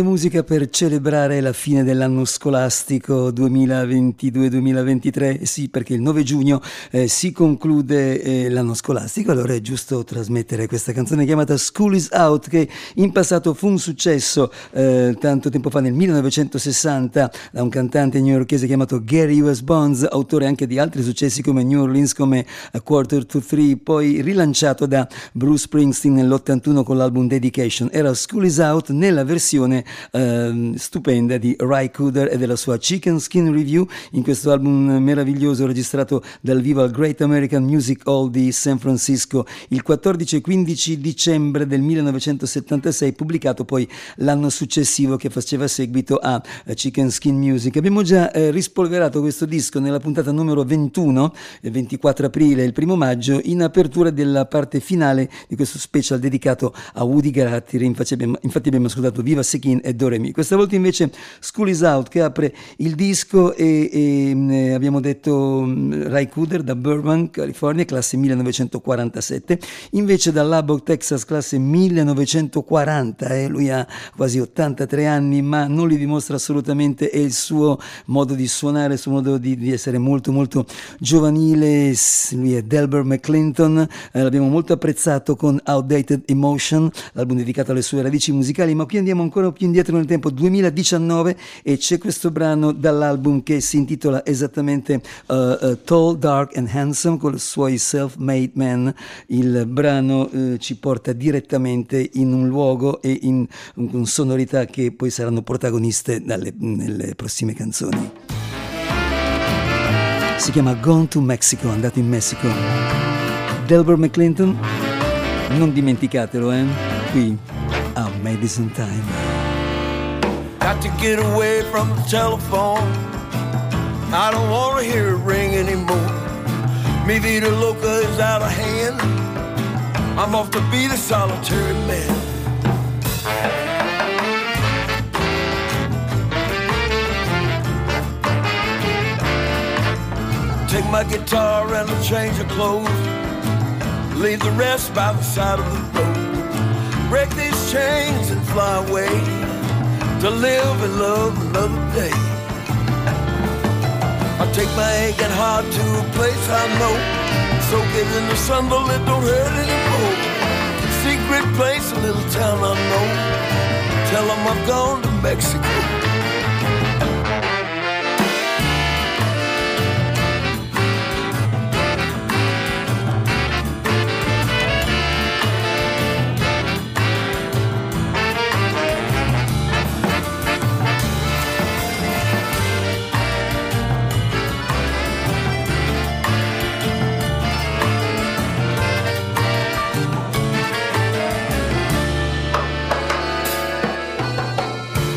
Grande musica per celebrare la fine dell'anno scolastico 2022-2023, sì perché il 9 giugno eh, si conclude eh, l'anno scolastico, allora è giusto trasmettere questa canzone chiamata School is Out che in passato fu un successo eh, tanto tempo fa nel 1960 da un cantante newyorkese chiamato Gary U.S. Bonds, autore anche di altri successi come New Orleans, come A Quarter to Three, poi rilanciato da Bruce Springsteen nell'81 con l'album Dedication. Era School is Out nella versione eh, stupenda di Ry Cooder e della sua Chicken Skin Review in questo album meraviglioso registrato dal vivo al Great American Music Hall di San Francisco il 14 e 15 dicembre del 1976, pubblicato poi l'anno successivo che faceva seguito a Chicken Skin Music. Abbiamo già eh, rispolverato questo disco nella puntata numero 21, il 24 aprile e il primo maggio, in apertura della parte finale di questo special dedicato a Woody Guthrie. Infatti abbiamo, infatti abbiamo ascoltato Viva Sekin e Doremi. Questa volta invece School is Out che apre il disco e, e mm, abbiamo detto mm, Ray Cooder da Burbank, California, classe 1947, invece da Lubbock, Texas, classe 1940, eh, lui ha quasi 83 anni ma non li dimostra assolutamente è il suo modo di suonare, il suo modo di, di essere molto molto giovanile, lui è Delbert McClinton, eh, l'abbiamo molto apprezzato con Outdated Emotion, l'album dedicato alle sue radici musicali, ma qui andiamo ancora più indietro nel tempo, 2019, e c'è questo brano dall'album che si intitola esattamente uh, uh, Tall, Dark and Handsome con i suoi Self-Made Man. Il brano uh, ci porta direttamente in un luogo e in, in sonorità che poi saranno protagoniste dalle, nelle prossime canzoni. Si chiama Gone to Mexico, andato in Messico. Delbert McClinton, non dimenticatelo, eh? Qui a Madison Time. Got to get away from the telephone. I don't want to hear it ring anymore. Mi vida loca is out of hand. I'm off to be the solitary man. Take my guitar and a change of clothes. Leave the rest by the side of the road. Break these chains and fly away to live and love another day. I'll take my aching heart to a place I know. Soak it in the sun, but it don't hurt anymore. Secret place, a little town I know. Tell them I've gone to Mexico.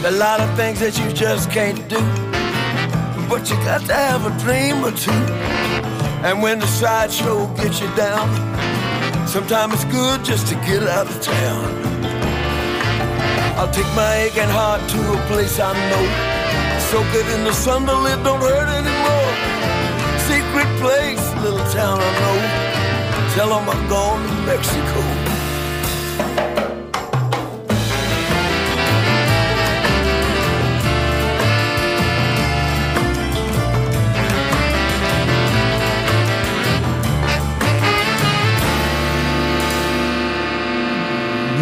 A lot of things that you just can't do. But you got to have a dream or two. And when the sideshow gets you down, sometimes it's good just to get out of town. I'll take my aching heart to a place I know. Soak it in the sun till it don't hurt anymore. Secret place, little town I know. Tell them I'm gone to Mexico.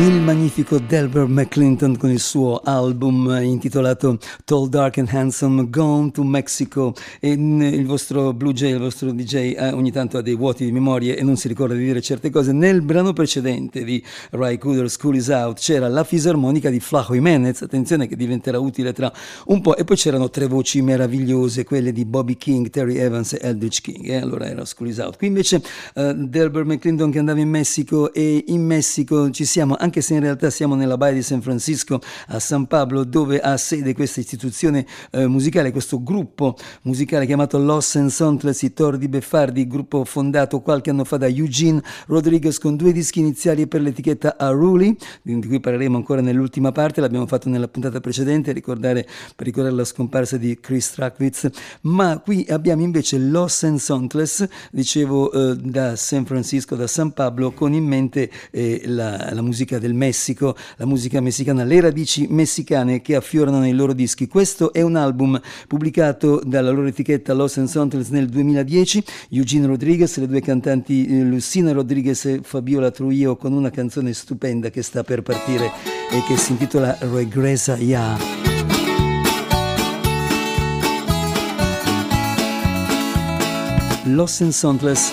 Il magnifico Delbert McClinton con il suo album intitolato Tall, Dark and Handsome Gone to Mexico. E il vostro Blue Jay, il vostro DJ eh, ogni tanto ha dei vuoti di memoria e non si ricorda di dire certe cose. Nel brano precedente di Ry Cooder School is Out c'era la fisarmonica di Flaco Jimenez. Attenzione che diventerà utile tra un po' e poi c'erano tre voci meravigliose quelle di Bobby King, Terry Evans e Eldridge King e allora era School is Out. Qui invece uh, Delbert McClinton che andava in Messico e in Messico ci siamo anche se in realtà siamo nella baia di San Francisco a San Pablo dove ha sede questa istituzione eh, musicale, questo gruppo musicale chiamato Los Ensontles, i Tor di Beffardi, gruppo fondato qualche anno fa da Eugene Rodriguez con due dischi iniziali per l'etichetta Aruli, di cui parleremo ancora nell'ultima parte, l'abbiamo fatto nella puntata precedente, ricordare, per ricordare la scomparsa di Chris Trakowitz, ma qui abbiamo invece Los Ensontles, dicevo eh, da San Francisco, da San Pablo, con in mente eh, la, la musica musica del Messico, la musica messicana, le radici messicane che affiorano nei loro dischi. Questo è un album pubblicato dalla loro etichetta Los Angeles nel 2010, Eugene Rodriguez, le due cantanti eh, Lucina Rodriguez e Fabiola Trujillo con una canzone stupenda che sta per partire e che si intitola Regresa Ya. Los Angeles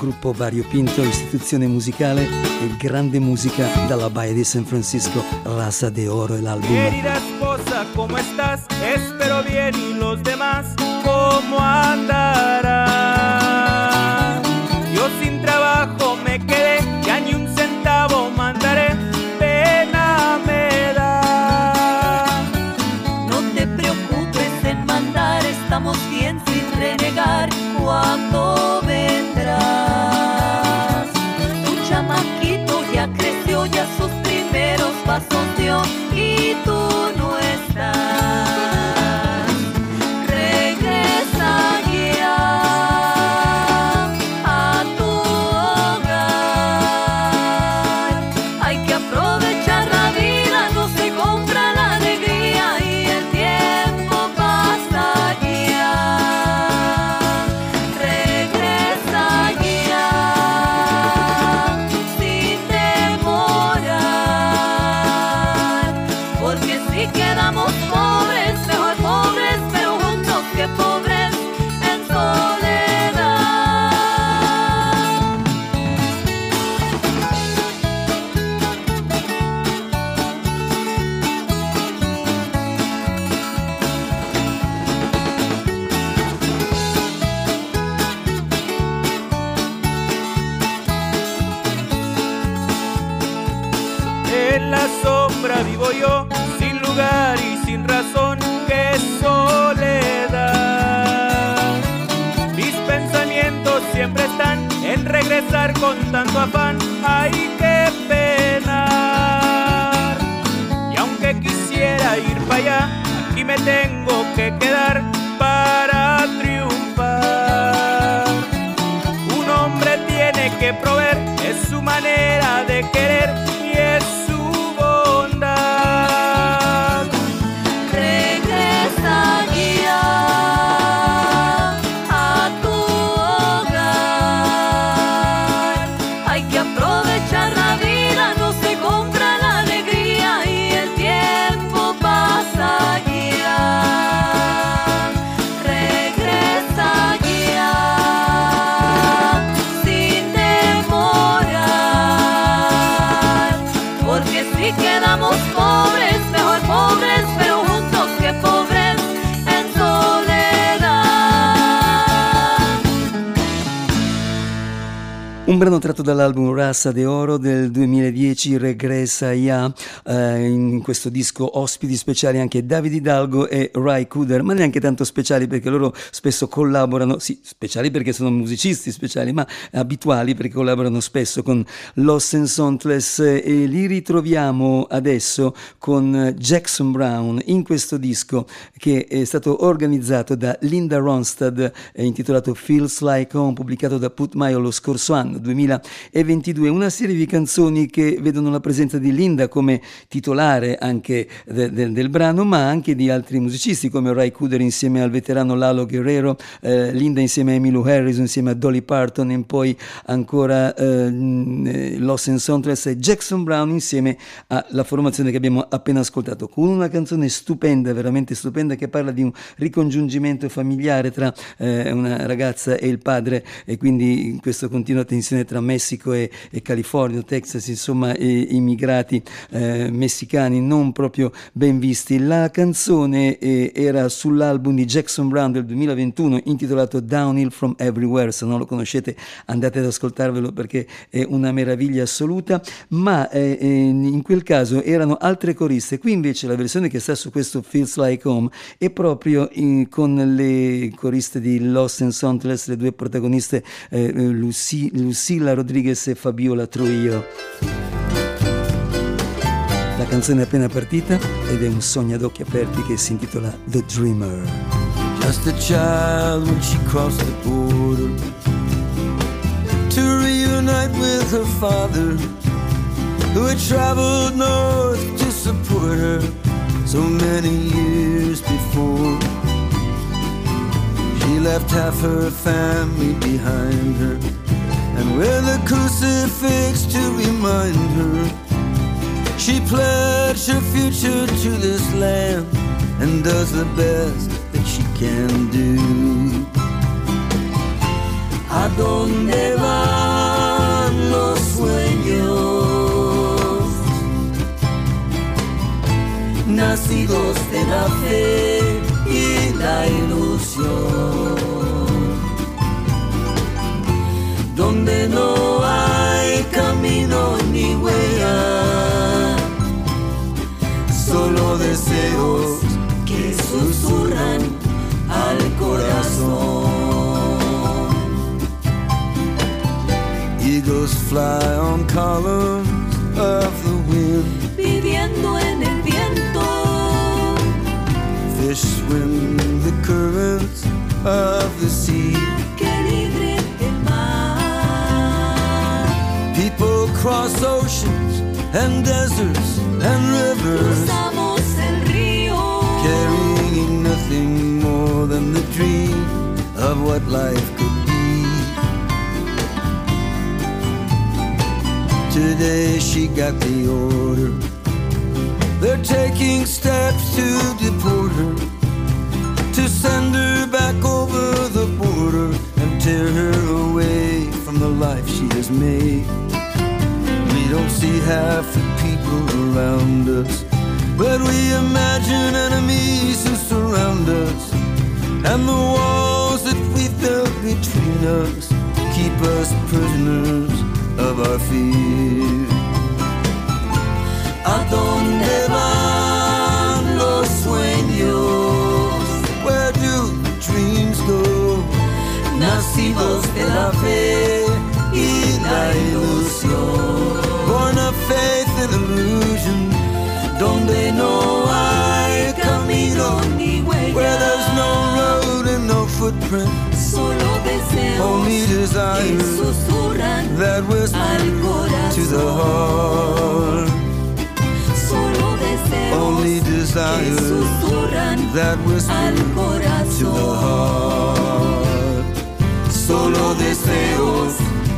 gruppo variopinto, istituzione musicale e grande musica dalla Baia di San Francisco, Raza de Oro el álbum. Querida esposa, ¿cómo estás? Espero bien y los demás, ¿cómo andarán? Dall'album Rassa de Oro del 2010, Regressa Ya, eh, in questo disco ospiti speciali anche Davide Hidalgo e Rai Kuder, ma neanche tanto speciali perché loro spesso collaborano, sì, speciali perché sono musicisti speciali, ma abituali perché collaborano spesso con Los Ensontles e li ritroviamo adesso con Jackson Brown in questo disco che è stato organizzato da Linda Ronstadt eh, intitolato Feels Like Home, pubblicato da Put Mayo lo scorso anno, 2022. Una serie di canzoni che vedono la presenza di Linda come titolare anche de- de- del brano, ma anche di altri musicisti come Ray Cooder insieme al veterano Lalo Guerrero, eh, Linda insieme a Emmylou Harris, insieme a Dolly Parton e poi ancora eh, mh, Los Ensontles e Jackson Brown insieme alla formazione che abbiamo appena ascoltato, con una canzone stupenda, veramente stupenda, che parla di un ricongiungimento familiare tra eh, una ragazza e il padre e quindi questa continua tensione tra Messico e, e California, Texas, insomma, immigrati eh, messicani non proprio ben visti. La canzone eh, era sull'album di Jackson Brown del 2021 intitolato Downhill from Everywhere, se non lo conoscete andate ad ascoltarvelo perché è una meraviglia assoluta, ma eh, eh, in quel caso erano altre coriste, qui invece la versione che sta su questo Feels Like Home è proprio in- con le coriste di Los Angeles, le due protagoniste eh, eh, Luci- Lucilla Rodriguez e Fabiola Trujillo. La canzone è appena partita ed è un sogno ad occhi aperti che si intitola The Dreamer. Just a child when she crossed the border to reunite with her father, who had traveled north to support her so many years before. She left half her family behind her, and with a crucifix to remind her, she pledged her future to this land and does the best that she can do. ¿A dónde van los sueños? Nacidos de la fe y la ilusión. Donde no hay camino ni huella, solo deseos que susurran al corazón. Eagles fly on columns of the wind. viviendo en el viento, Fish swim the currents of the sea. People cross oceans and deserts and rivers, Cruzamos el río, carrying nothing more than the dream of what life could be. Today she got the order. They're taking steps to deport her, to send her back over the border and tear her away from the life she has made. We see half the people around us, but we imagine enemies who surround us, and the walls that we've built between us keep us prisoners of our fear. ¿A dónde van los sueños? Where do the dreams go? Nacidos de la fe y la ilusión. Illusion, donde no hay camino, ni where there's no road and no footprint, solo deseos only que desires susurran that whisper to the heart. Solo deseos Only desires susurran that whisper al to the heart. Solo deseos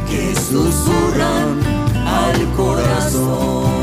que susurran al corazón.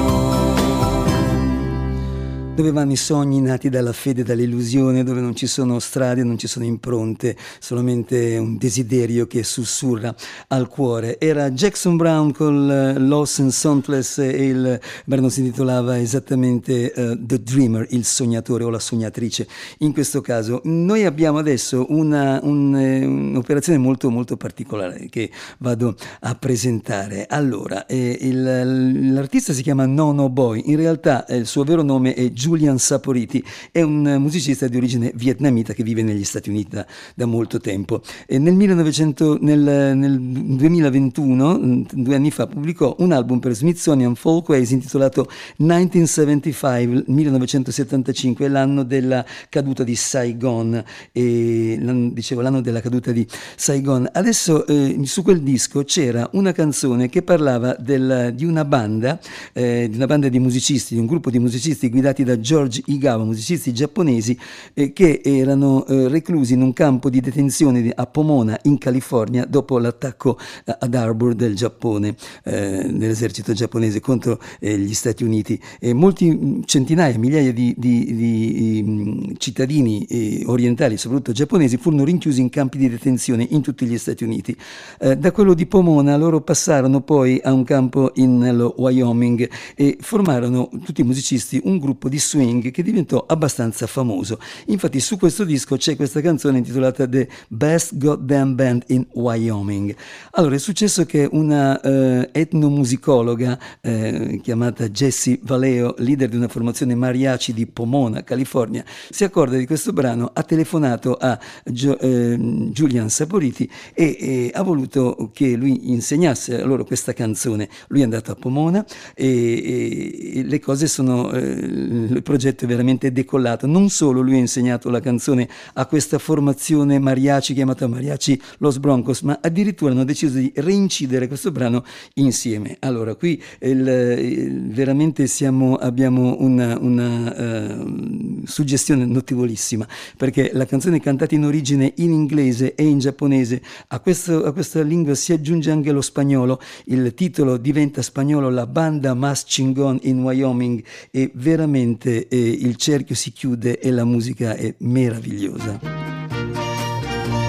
Dove vanno i sogni nati dalla fede dall'illusione, dove non ci sono strade, non ci sono impronte, solamente un desiderio che sussurra al cuore. Era Jackson Brown con eh, Lost and Soundless e il brano si intitolava esattamente eh, The Dreamer, il sognatore o la sognatrice. In questo caso noi abbiamo adesso una, un, eh, un'operazione molto molto particolare che vado a presentare. Allora, eh, il- l'artista si chiama Nono Boy, in realtà eh, il suo vero nome è Julian Saporiti, è un musicista di origine vietnamita che vive negli Stati Uniti da, da molto tempo. Nel, 1900, nel, nel 2021, mm, due anni fa, pubblicò un album per Smithsonian Folkways intitolato 1975, 1975, è l'anno della caduta di Saigon, e, dicevo l'anno della caduta di Saigon. Adesso eh, su quel disco c'era una canzone che parlava del- di una banda, eh, di una banda di musicisti, di un gruppo di musicisti guidati da George Igawa, musicisti giapponesi eh, che erano eh, reclusi in un campo di detenzione a Pomona in California dopo l'attacco eh, ad Harbour del Giappone, eh, dell'esercito giapponese contro eh, gli Stati Uniti. Molti mh, centinaia, migliaia di, di- di, mh, cittadini eh, orientali, soprattutto giapponesi, furono rinchiusi in campi di detenzione in tutti gli Stati Uniti. Eh, da quello di Pomona loro passarono poi a un campo in Wyoming e formarono tutti i musicisti un gruppo di swing che diventò abbastanza famoso. Infatti su questo disco c'è questa canzone intitolata The Best Goddamn Band in Wyoming. Allora è successo che una eh, etnomusicologa eh, chiamata Jessie Valeo, leader di una formazione mariachi di Pomona, California, si accorda di questo brano, ha telefonato a Gio- ehm, Julian Saporiti e, e ha voluto che lui insegnasse loro questa canzone. Lui è andato a Pomona e- e le cose sono, eh, il progetto è veramente decollato. Non solo lui ha insegnato la canzone a questa formazione mariachi chiamata Mariachi Los Broncos, ma addirittura hanno deciso di reincidere questo brano insieme. Allora, qui il, il, veramente siamo, abbiamo una, una uh, suggestione notevolissima, perché la canzone cantata in origine in inglese e in giapponese, a, questo, a questa lingua si aggiunge anche lo spagnolo, il titolo diventa spagnolo La banda Mas Chingon in Wyoming e veramente eh, il cerchio si chiude e la musica è meravigliosa.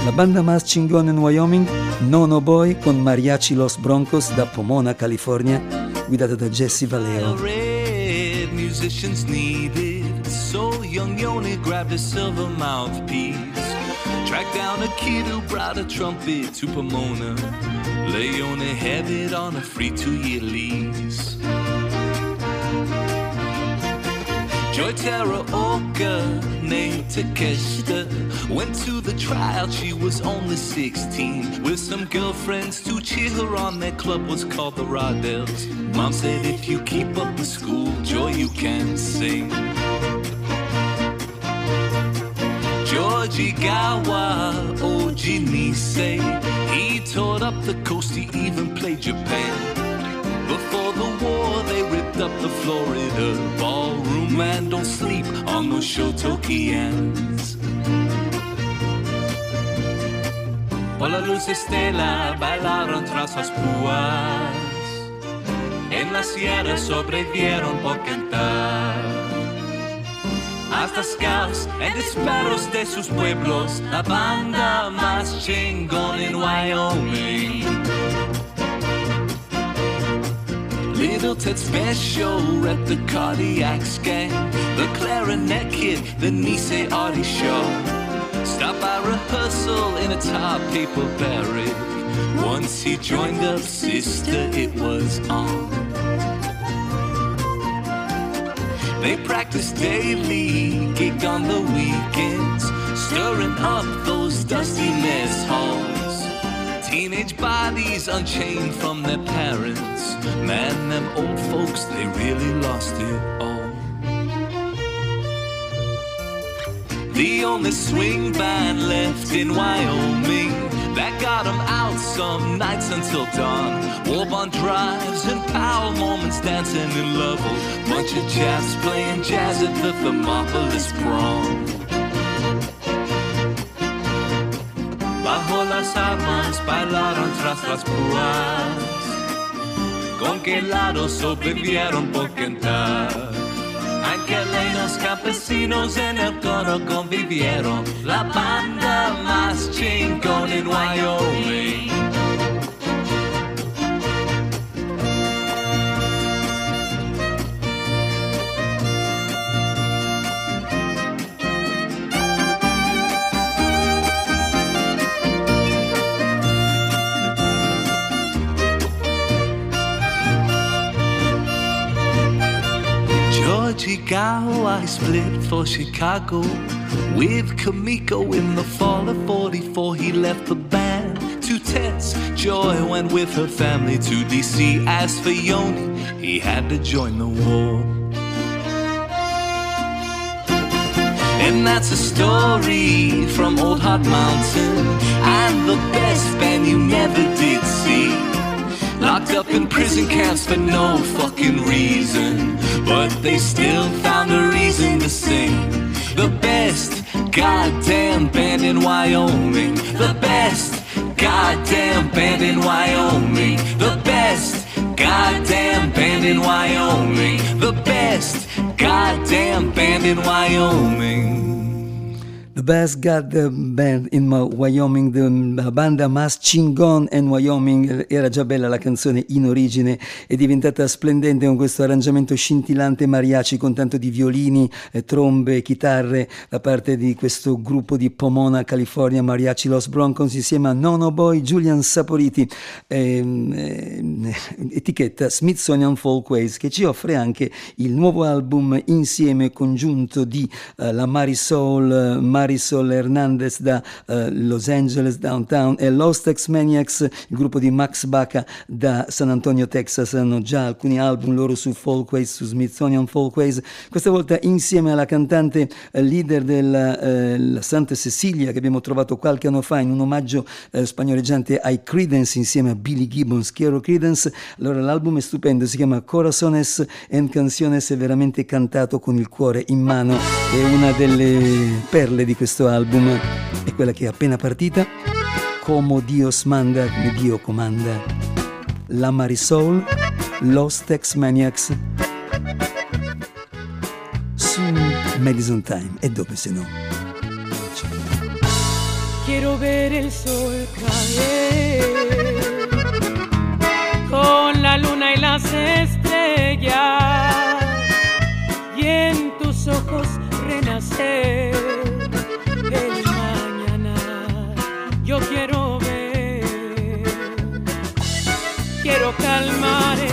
La banda Mas Chingon in Wyoming, Nono Boy con Mariachi Los Broncos da Pomona, California, guidata da Jesse Valeo. musicians needed. So young Yoni grabbed a silver mouthpiece. Tracked down a kid who brought a trumpet to Pomona. Leone headed on a free two year lease. Joy Orca, named Takeshita, went to the trial. She was only 16, with some girlfriends to cheer her on. Their club was called the Rodells. Mom said, If you keep up the school, Joy, you can sing. Georgie Gawa, Oji Nisei, he toured up the coast, he even played Japan. Before the war, they ripped up the Florida ballroom and don't sleep on those Shotokians. Por la luz estela bailaron tras las púas. En la sierra sobrevivieron por cantar. Hasta scouts en disparos de sus pueblos, la banda más chingón en Wyoming. Little Ted Special at the cardiac scan. The clarinet kid, the Nisei Artie show. Stop by rehearsal in a top paper barrack. Once he joined up, sister, it was on. They practice daily, gig on the weekends, stirring up those dusty mess halls. Teenage bodies unchained from their parents. Man, them old folks, they really lost it all. The only swing band left in Wyoming that got 'em out some nights until dawn. Warbond drives and Powell moments dancing in Lovell. Bunch of jazz playing jazz at the Thermopolis prom. Las armas bailaron tras las púas. Congelados sobrevivieron por cantar. Angelenos campesinos en el coro convivieron. La banda más chingón en Wyoming. Chicago, I split for Chicago with Kamiko in the fall of 44. He left the band to Ted's. Joy went with her family to DC. As for Yoni, he had to join the war. And that's a story from Old Hot Mountain and the best band you never did see. Locked up in prison camps for no fucking reason. But they still found a reason to sing. The best goddamn band in Wyoming. The best goddamn band in Wyoming. The best goddamn band in Wyoming. The best goddamn band in Wyoming. The Best God Band in Wyoming, la banda Mas Chingon in Wyoming, era già bella la canzone in origine, è diventata splendente con questo arrangiamento scintillante mariachi con tanto di violini, eh, trombe, chitarre da parte di questo gruppo di Pomona, California, Mariachi Los Broncos insieme a Nono Boy, Julian Saporiti. Eh, eh, etichetta Smithsonian Folkways che ci offre anche il nuovo album insieme congiunto di uh, la Marisol, Marisol Hernandez da uh, Los Angeles Downtown e Lost Ex Maniacs, il gruppo di Max Baca da San Antonio, Texas. Hanno già alcuni album loro su Folkways, su Smithsonian Folkways, questa volta insieme alla cantante uh, leader della Santa Cecilia che abbiamo trovato qualche anno fa in un omaggio spagnoleggiante ai Credence insieme a Billy Gibbons, Chiaro Credence. Allora l'album è stupendo, si chiama Corazones en Canciones, è veramente cantato con il cuore in mano. È una delle perle di questo album, è quella che è appena partita. Como Dios manda, come Dio comanda. La Marisol, Los Tex Maniacs su Madison Time. E dove se no? Quiero ver el sol caer con la luna y las estrellas y en tus ojos renacer quiero calmar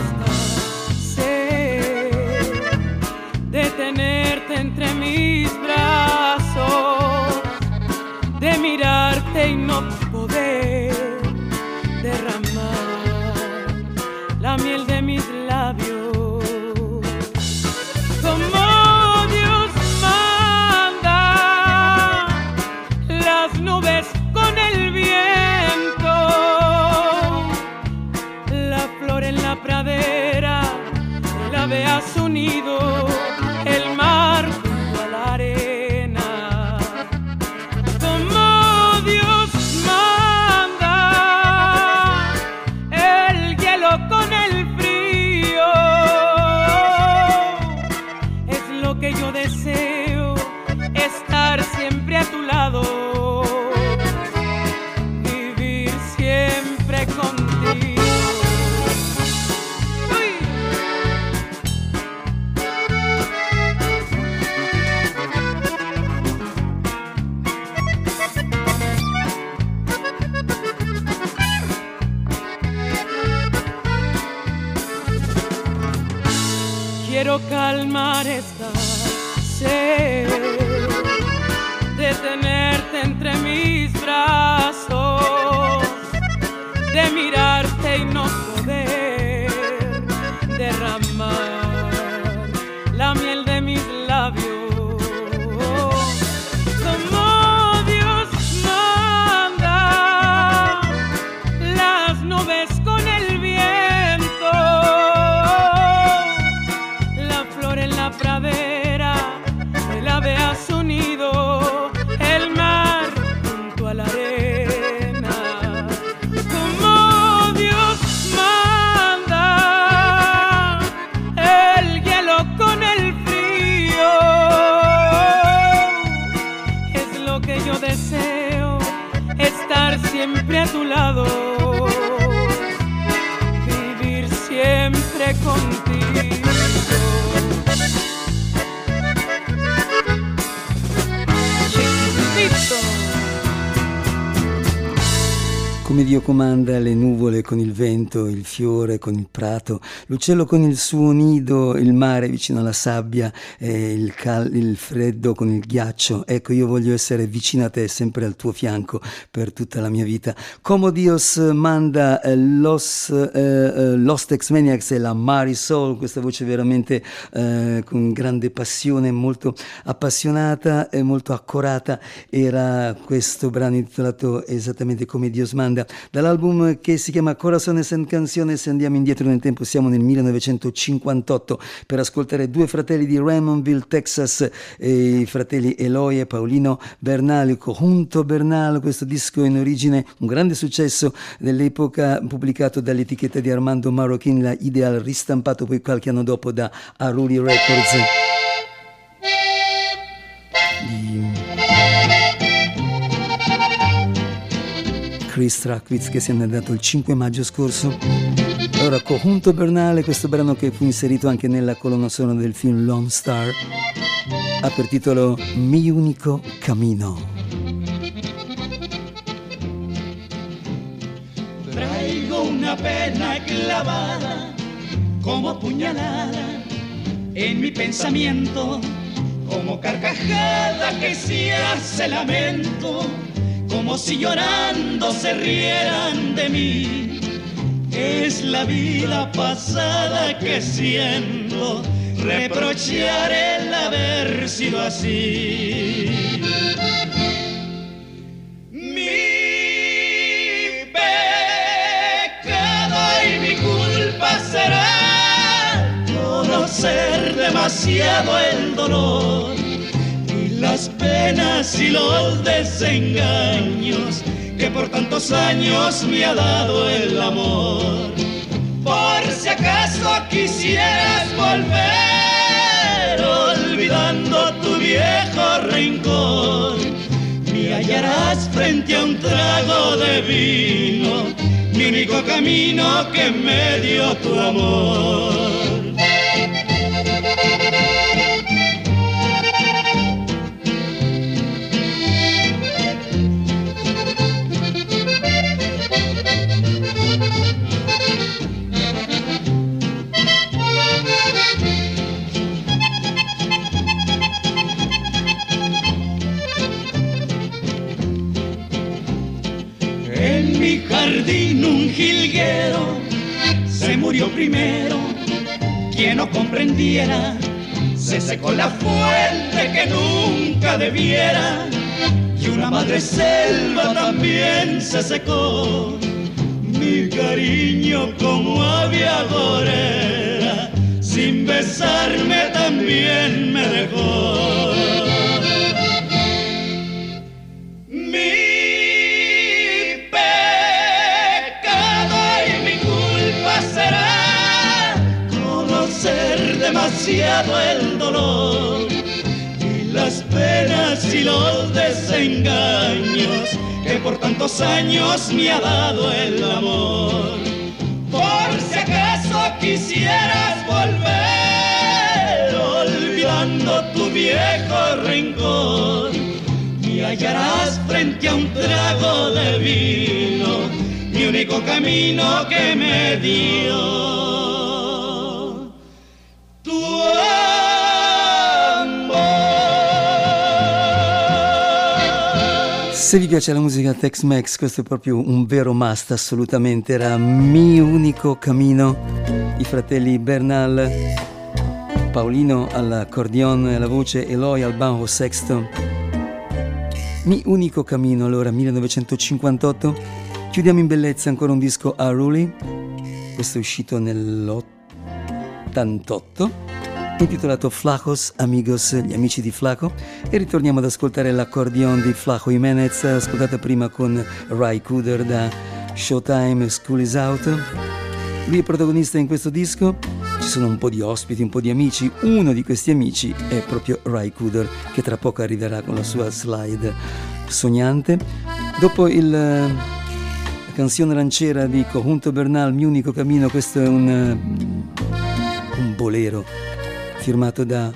Come Dio comanda le nuvole con il vento, il fiore con il prato, l'uccello con il suo nido, il mare vicino alla sabbia, e il, cal- il freddo con il ghiaccio. Ecco, io voglio essere vicino a te, sempre al tuo fianco per tutta la mia vita. Como Dios manda eh, los, eh, eh, los Tex Maniacs e la Marisol, questa voce veramente eh, con grande passione, molto appassionata e molto accorata, era questo brano intitolato esattamente come Dios manda. Dall'album che si chiama Corazones en Canciones andiamo indietro nel tempo, siamo nel 1958 per ascoltare due fratelli di Raymondville, Texas, i fratelli Eloy e Paolino Bernal, Conjunto Bernal, questo disco in origine un grande successo dell'epoca pubblicato dall'etichetta di Armando Marochin, la Ideal, ristampato poi qualche anno dopo da Aruli Records. Chris Trackwitz che si è andato il 5 maggio scorso. Allora, Conjunto Bernale, questo brano che fu inserito anche nella colonna sonora del film Lone Star, ha per titolo Mi unico camino. Traigo una pena clavada como puñalada en mi pensamiento, como carcajada que se hace lamento, como si llorando se rieran de mí. Es la vida pasada que siento, reprochar el haber sido así. Mi pecado y mi culpa será conocer demasiado el dolor las penas y los desengaños que por tantos años me ha dado el amor. Por si acaso quisieras volver, olvidando tu viejo rincón, me hallarás frente a un trago de vino, mi único camino que me dio tu amor. Jardín un jilguero se murió primero. Quien no comprendiera, se secó la fuente que nunca debiera. Y una madre selva también se secó. Mi cariño como ave agorera, sin besarme también me dejó. Demasiado el dolor y las penas y los desengaños que por tantos años me ha dado el amor. Por si acaso quisieras volver, olvidando tu viejo rincón me hallarás frente a un trago de vino, mi único camino que me dio Se vi piace la musica Tex-Mex, questo è proprio un vero must, assolutamente. Era mio unico cammino. I fratelli Bernal, Paolino all'accordion e alla voce, Eloy al bajo sexto. Mi unico cammino, allora, 1958. Chiudiamo in bellezza ancora un disco a Ruli. Questo è uscito nell'88 intitolato Flacos Amigos, gli amici di Flaco. E ritorniamo ad ascoltare l'accordion di Flaco Jimenez ascoltata prima con Rai Cooder da Showtime School is Out. Lui è protagonista in questo disco. Ci sono un po' di ospiti, un po' di amici. Uno di questi amici è proprio Rai Cooder che tra poco arriverà con la sua slide sognante. Dopo il canzone lanciera di Conjunto Bernal, Mio unico cammino, questo è un, un bolero firmato da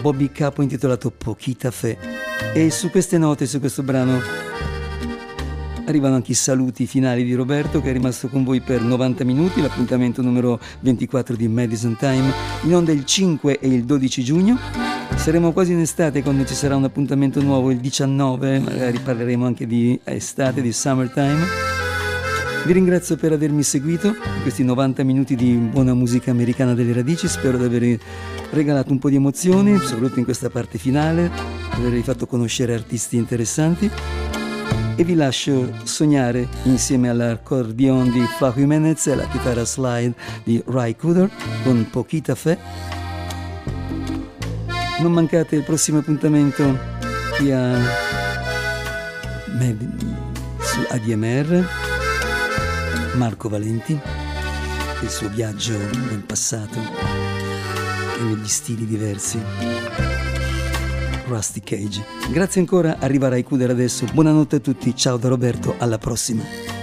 Bobby Capo intitolato Pochita Fe. E su queste note, su questo brano, arrivano anche i saluti finali di Roberto che è rimasto con voi per 90 minuti, l'appuntamento numero 24 di Madison Time, in onda il 5 e il 12 giugno. Saremo quasi in estate quando ci sarà un appuntamento nuovo il 19, magari parleremo anche di estate, di summertime. Vi ringrazio per avermi seguito in questi 90 minuti di buona musica americana delle radici, spero di aver regalato un po' di emozioni, soprattutto in questa parte finale, avervi fatto conoscere artisti interessanti e vi lascio sognare insieme all'accordion di Flaco Jimenez e alla chitarra slide di Rai Cooder con Pochita Fe. Non mancate il prossimo appuntamento qui a su ADMR Marco Valenti e il suo viaggio nel passato e negli stili diversi. Rusty Cage. Grazie ancora, arriva Rai Cooder adesso. Buonanotte a tutti, ciao da Roberto, alla prossima.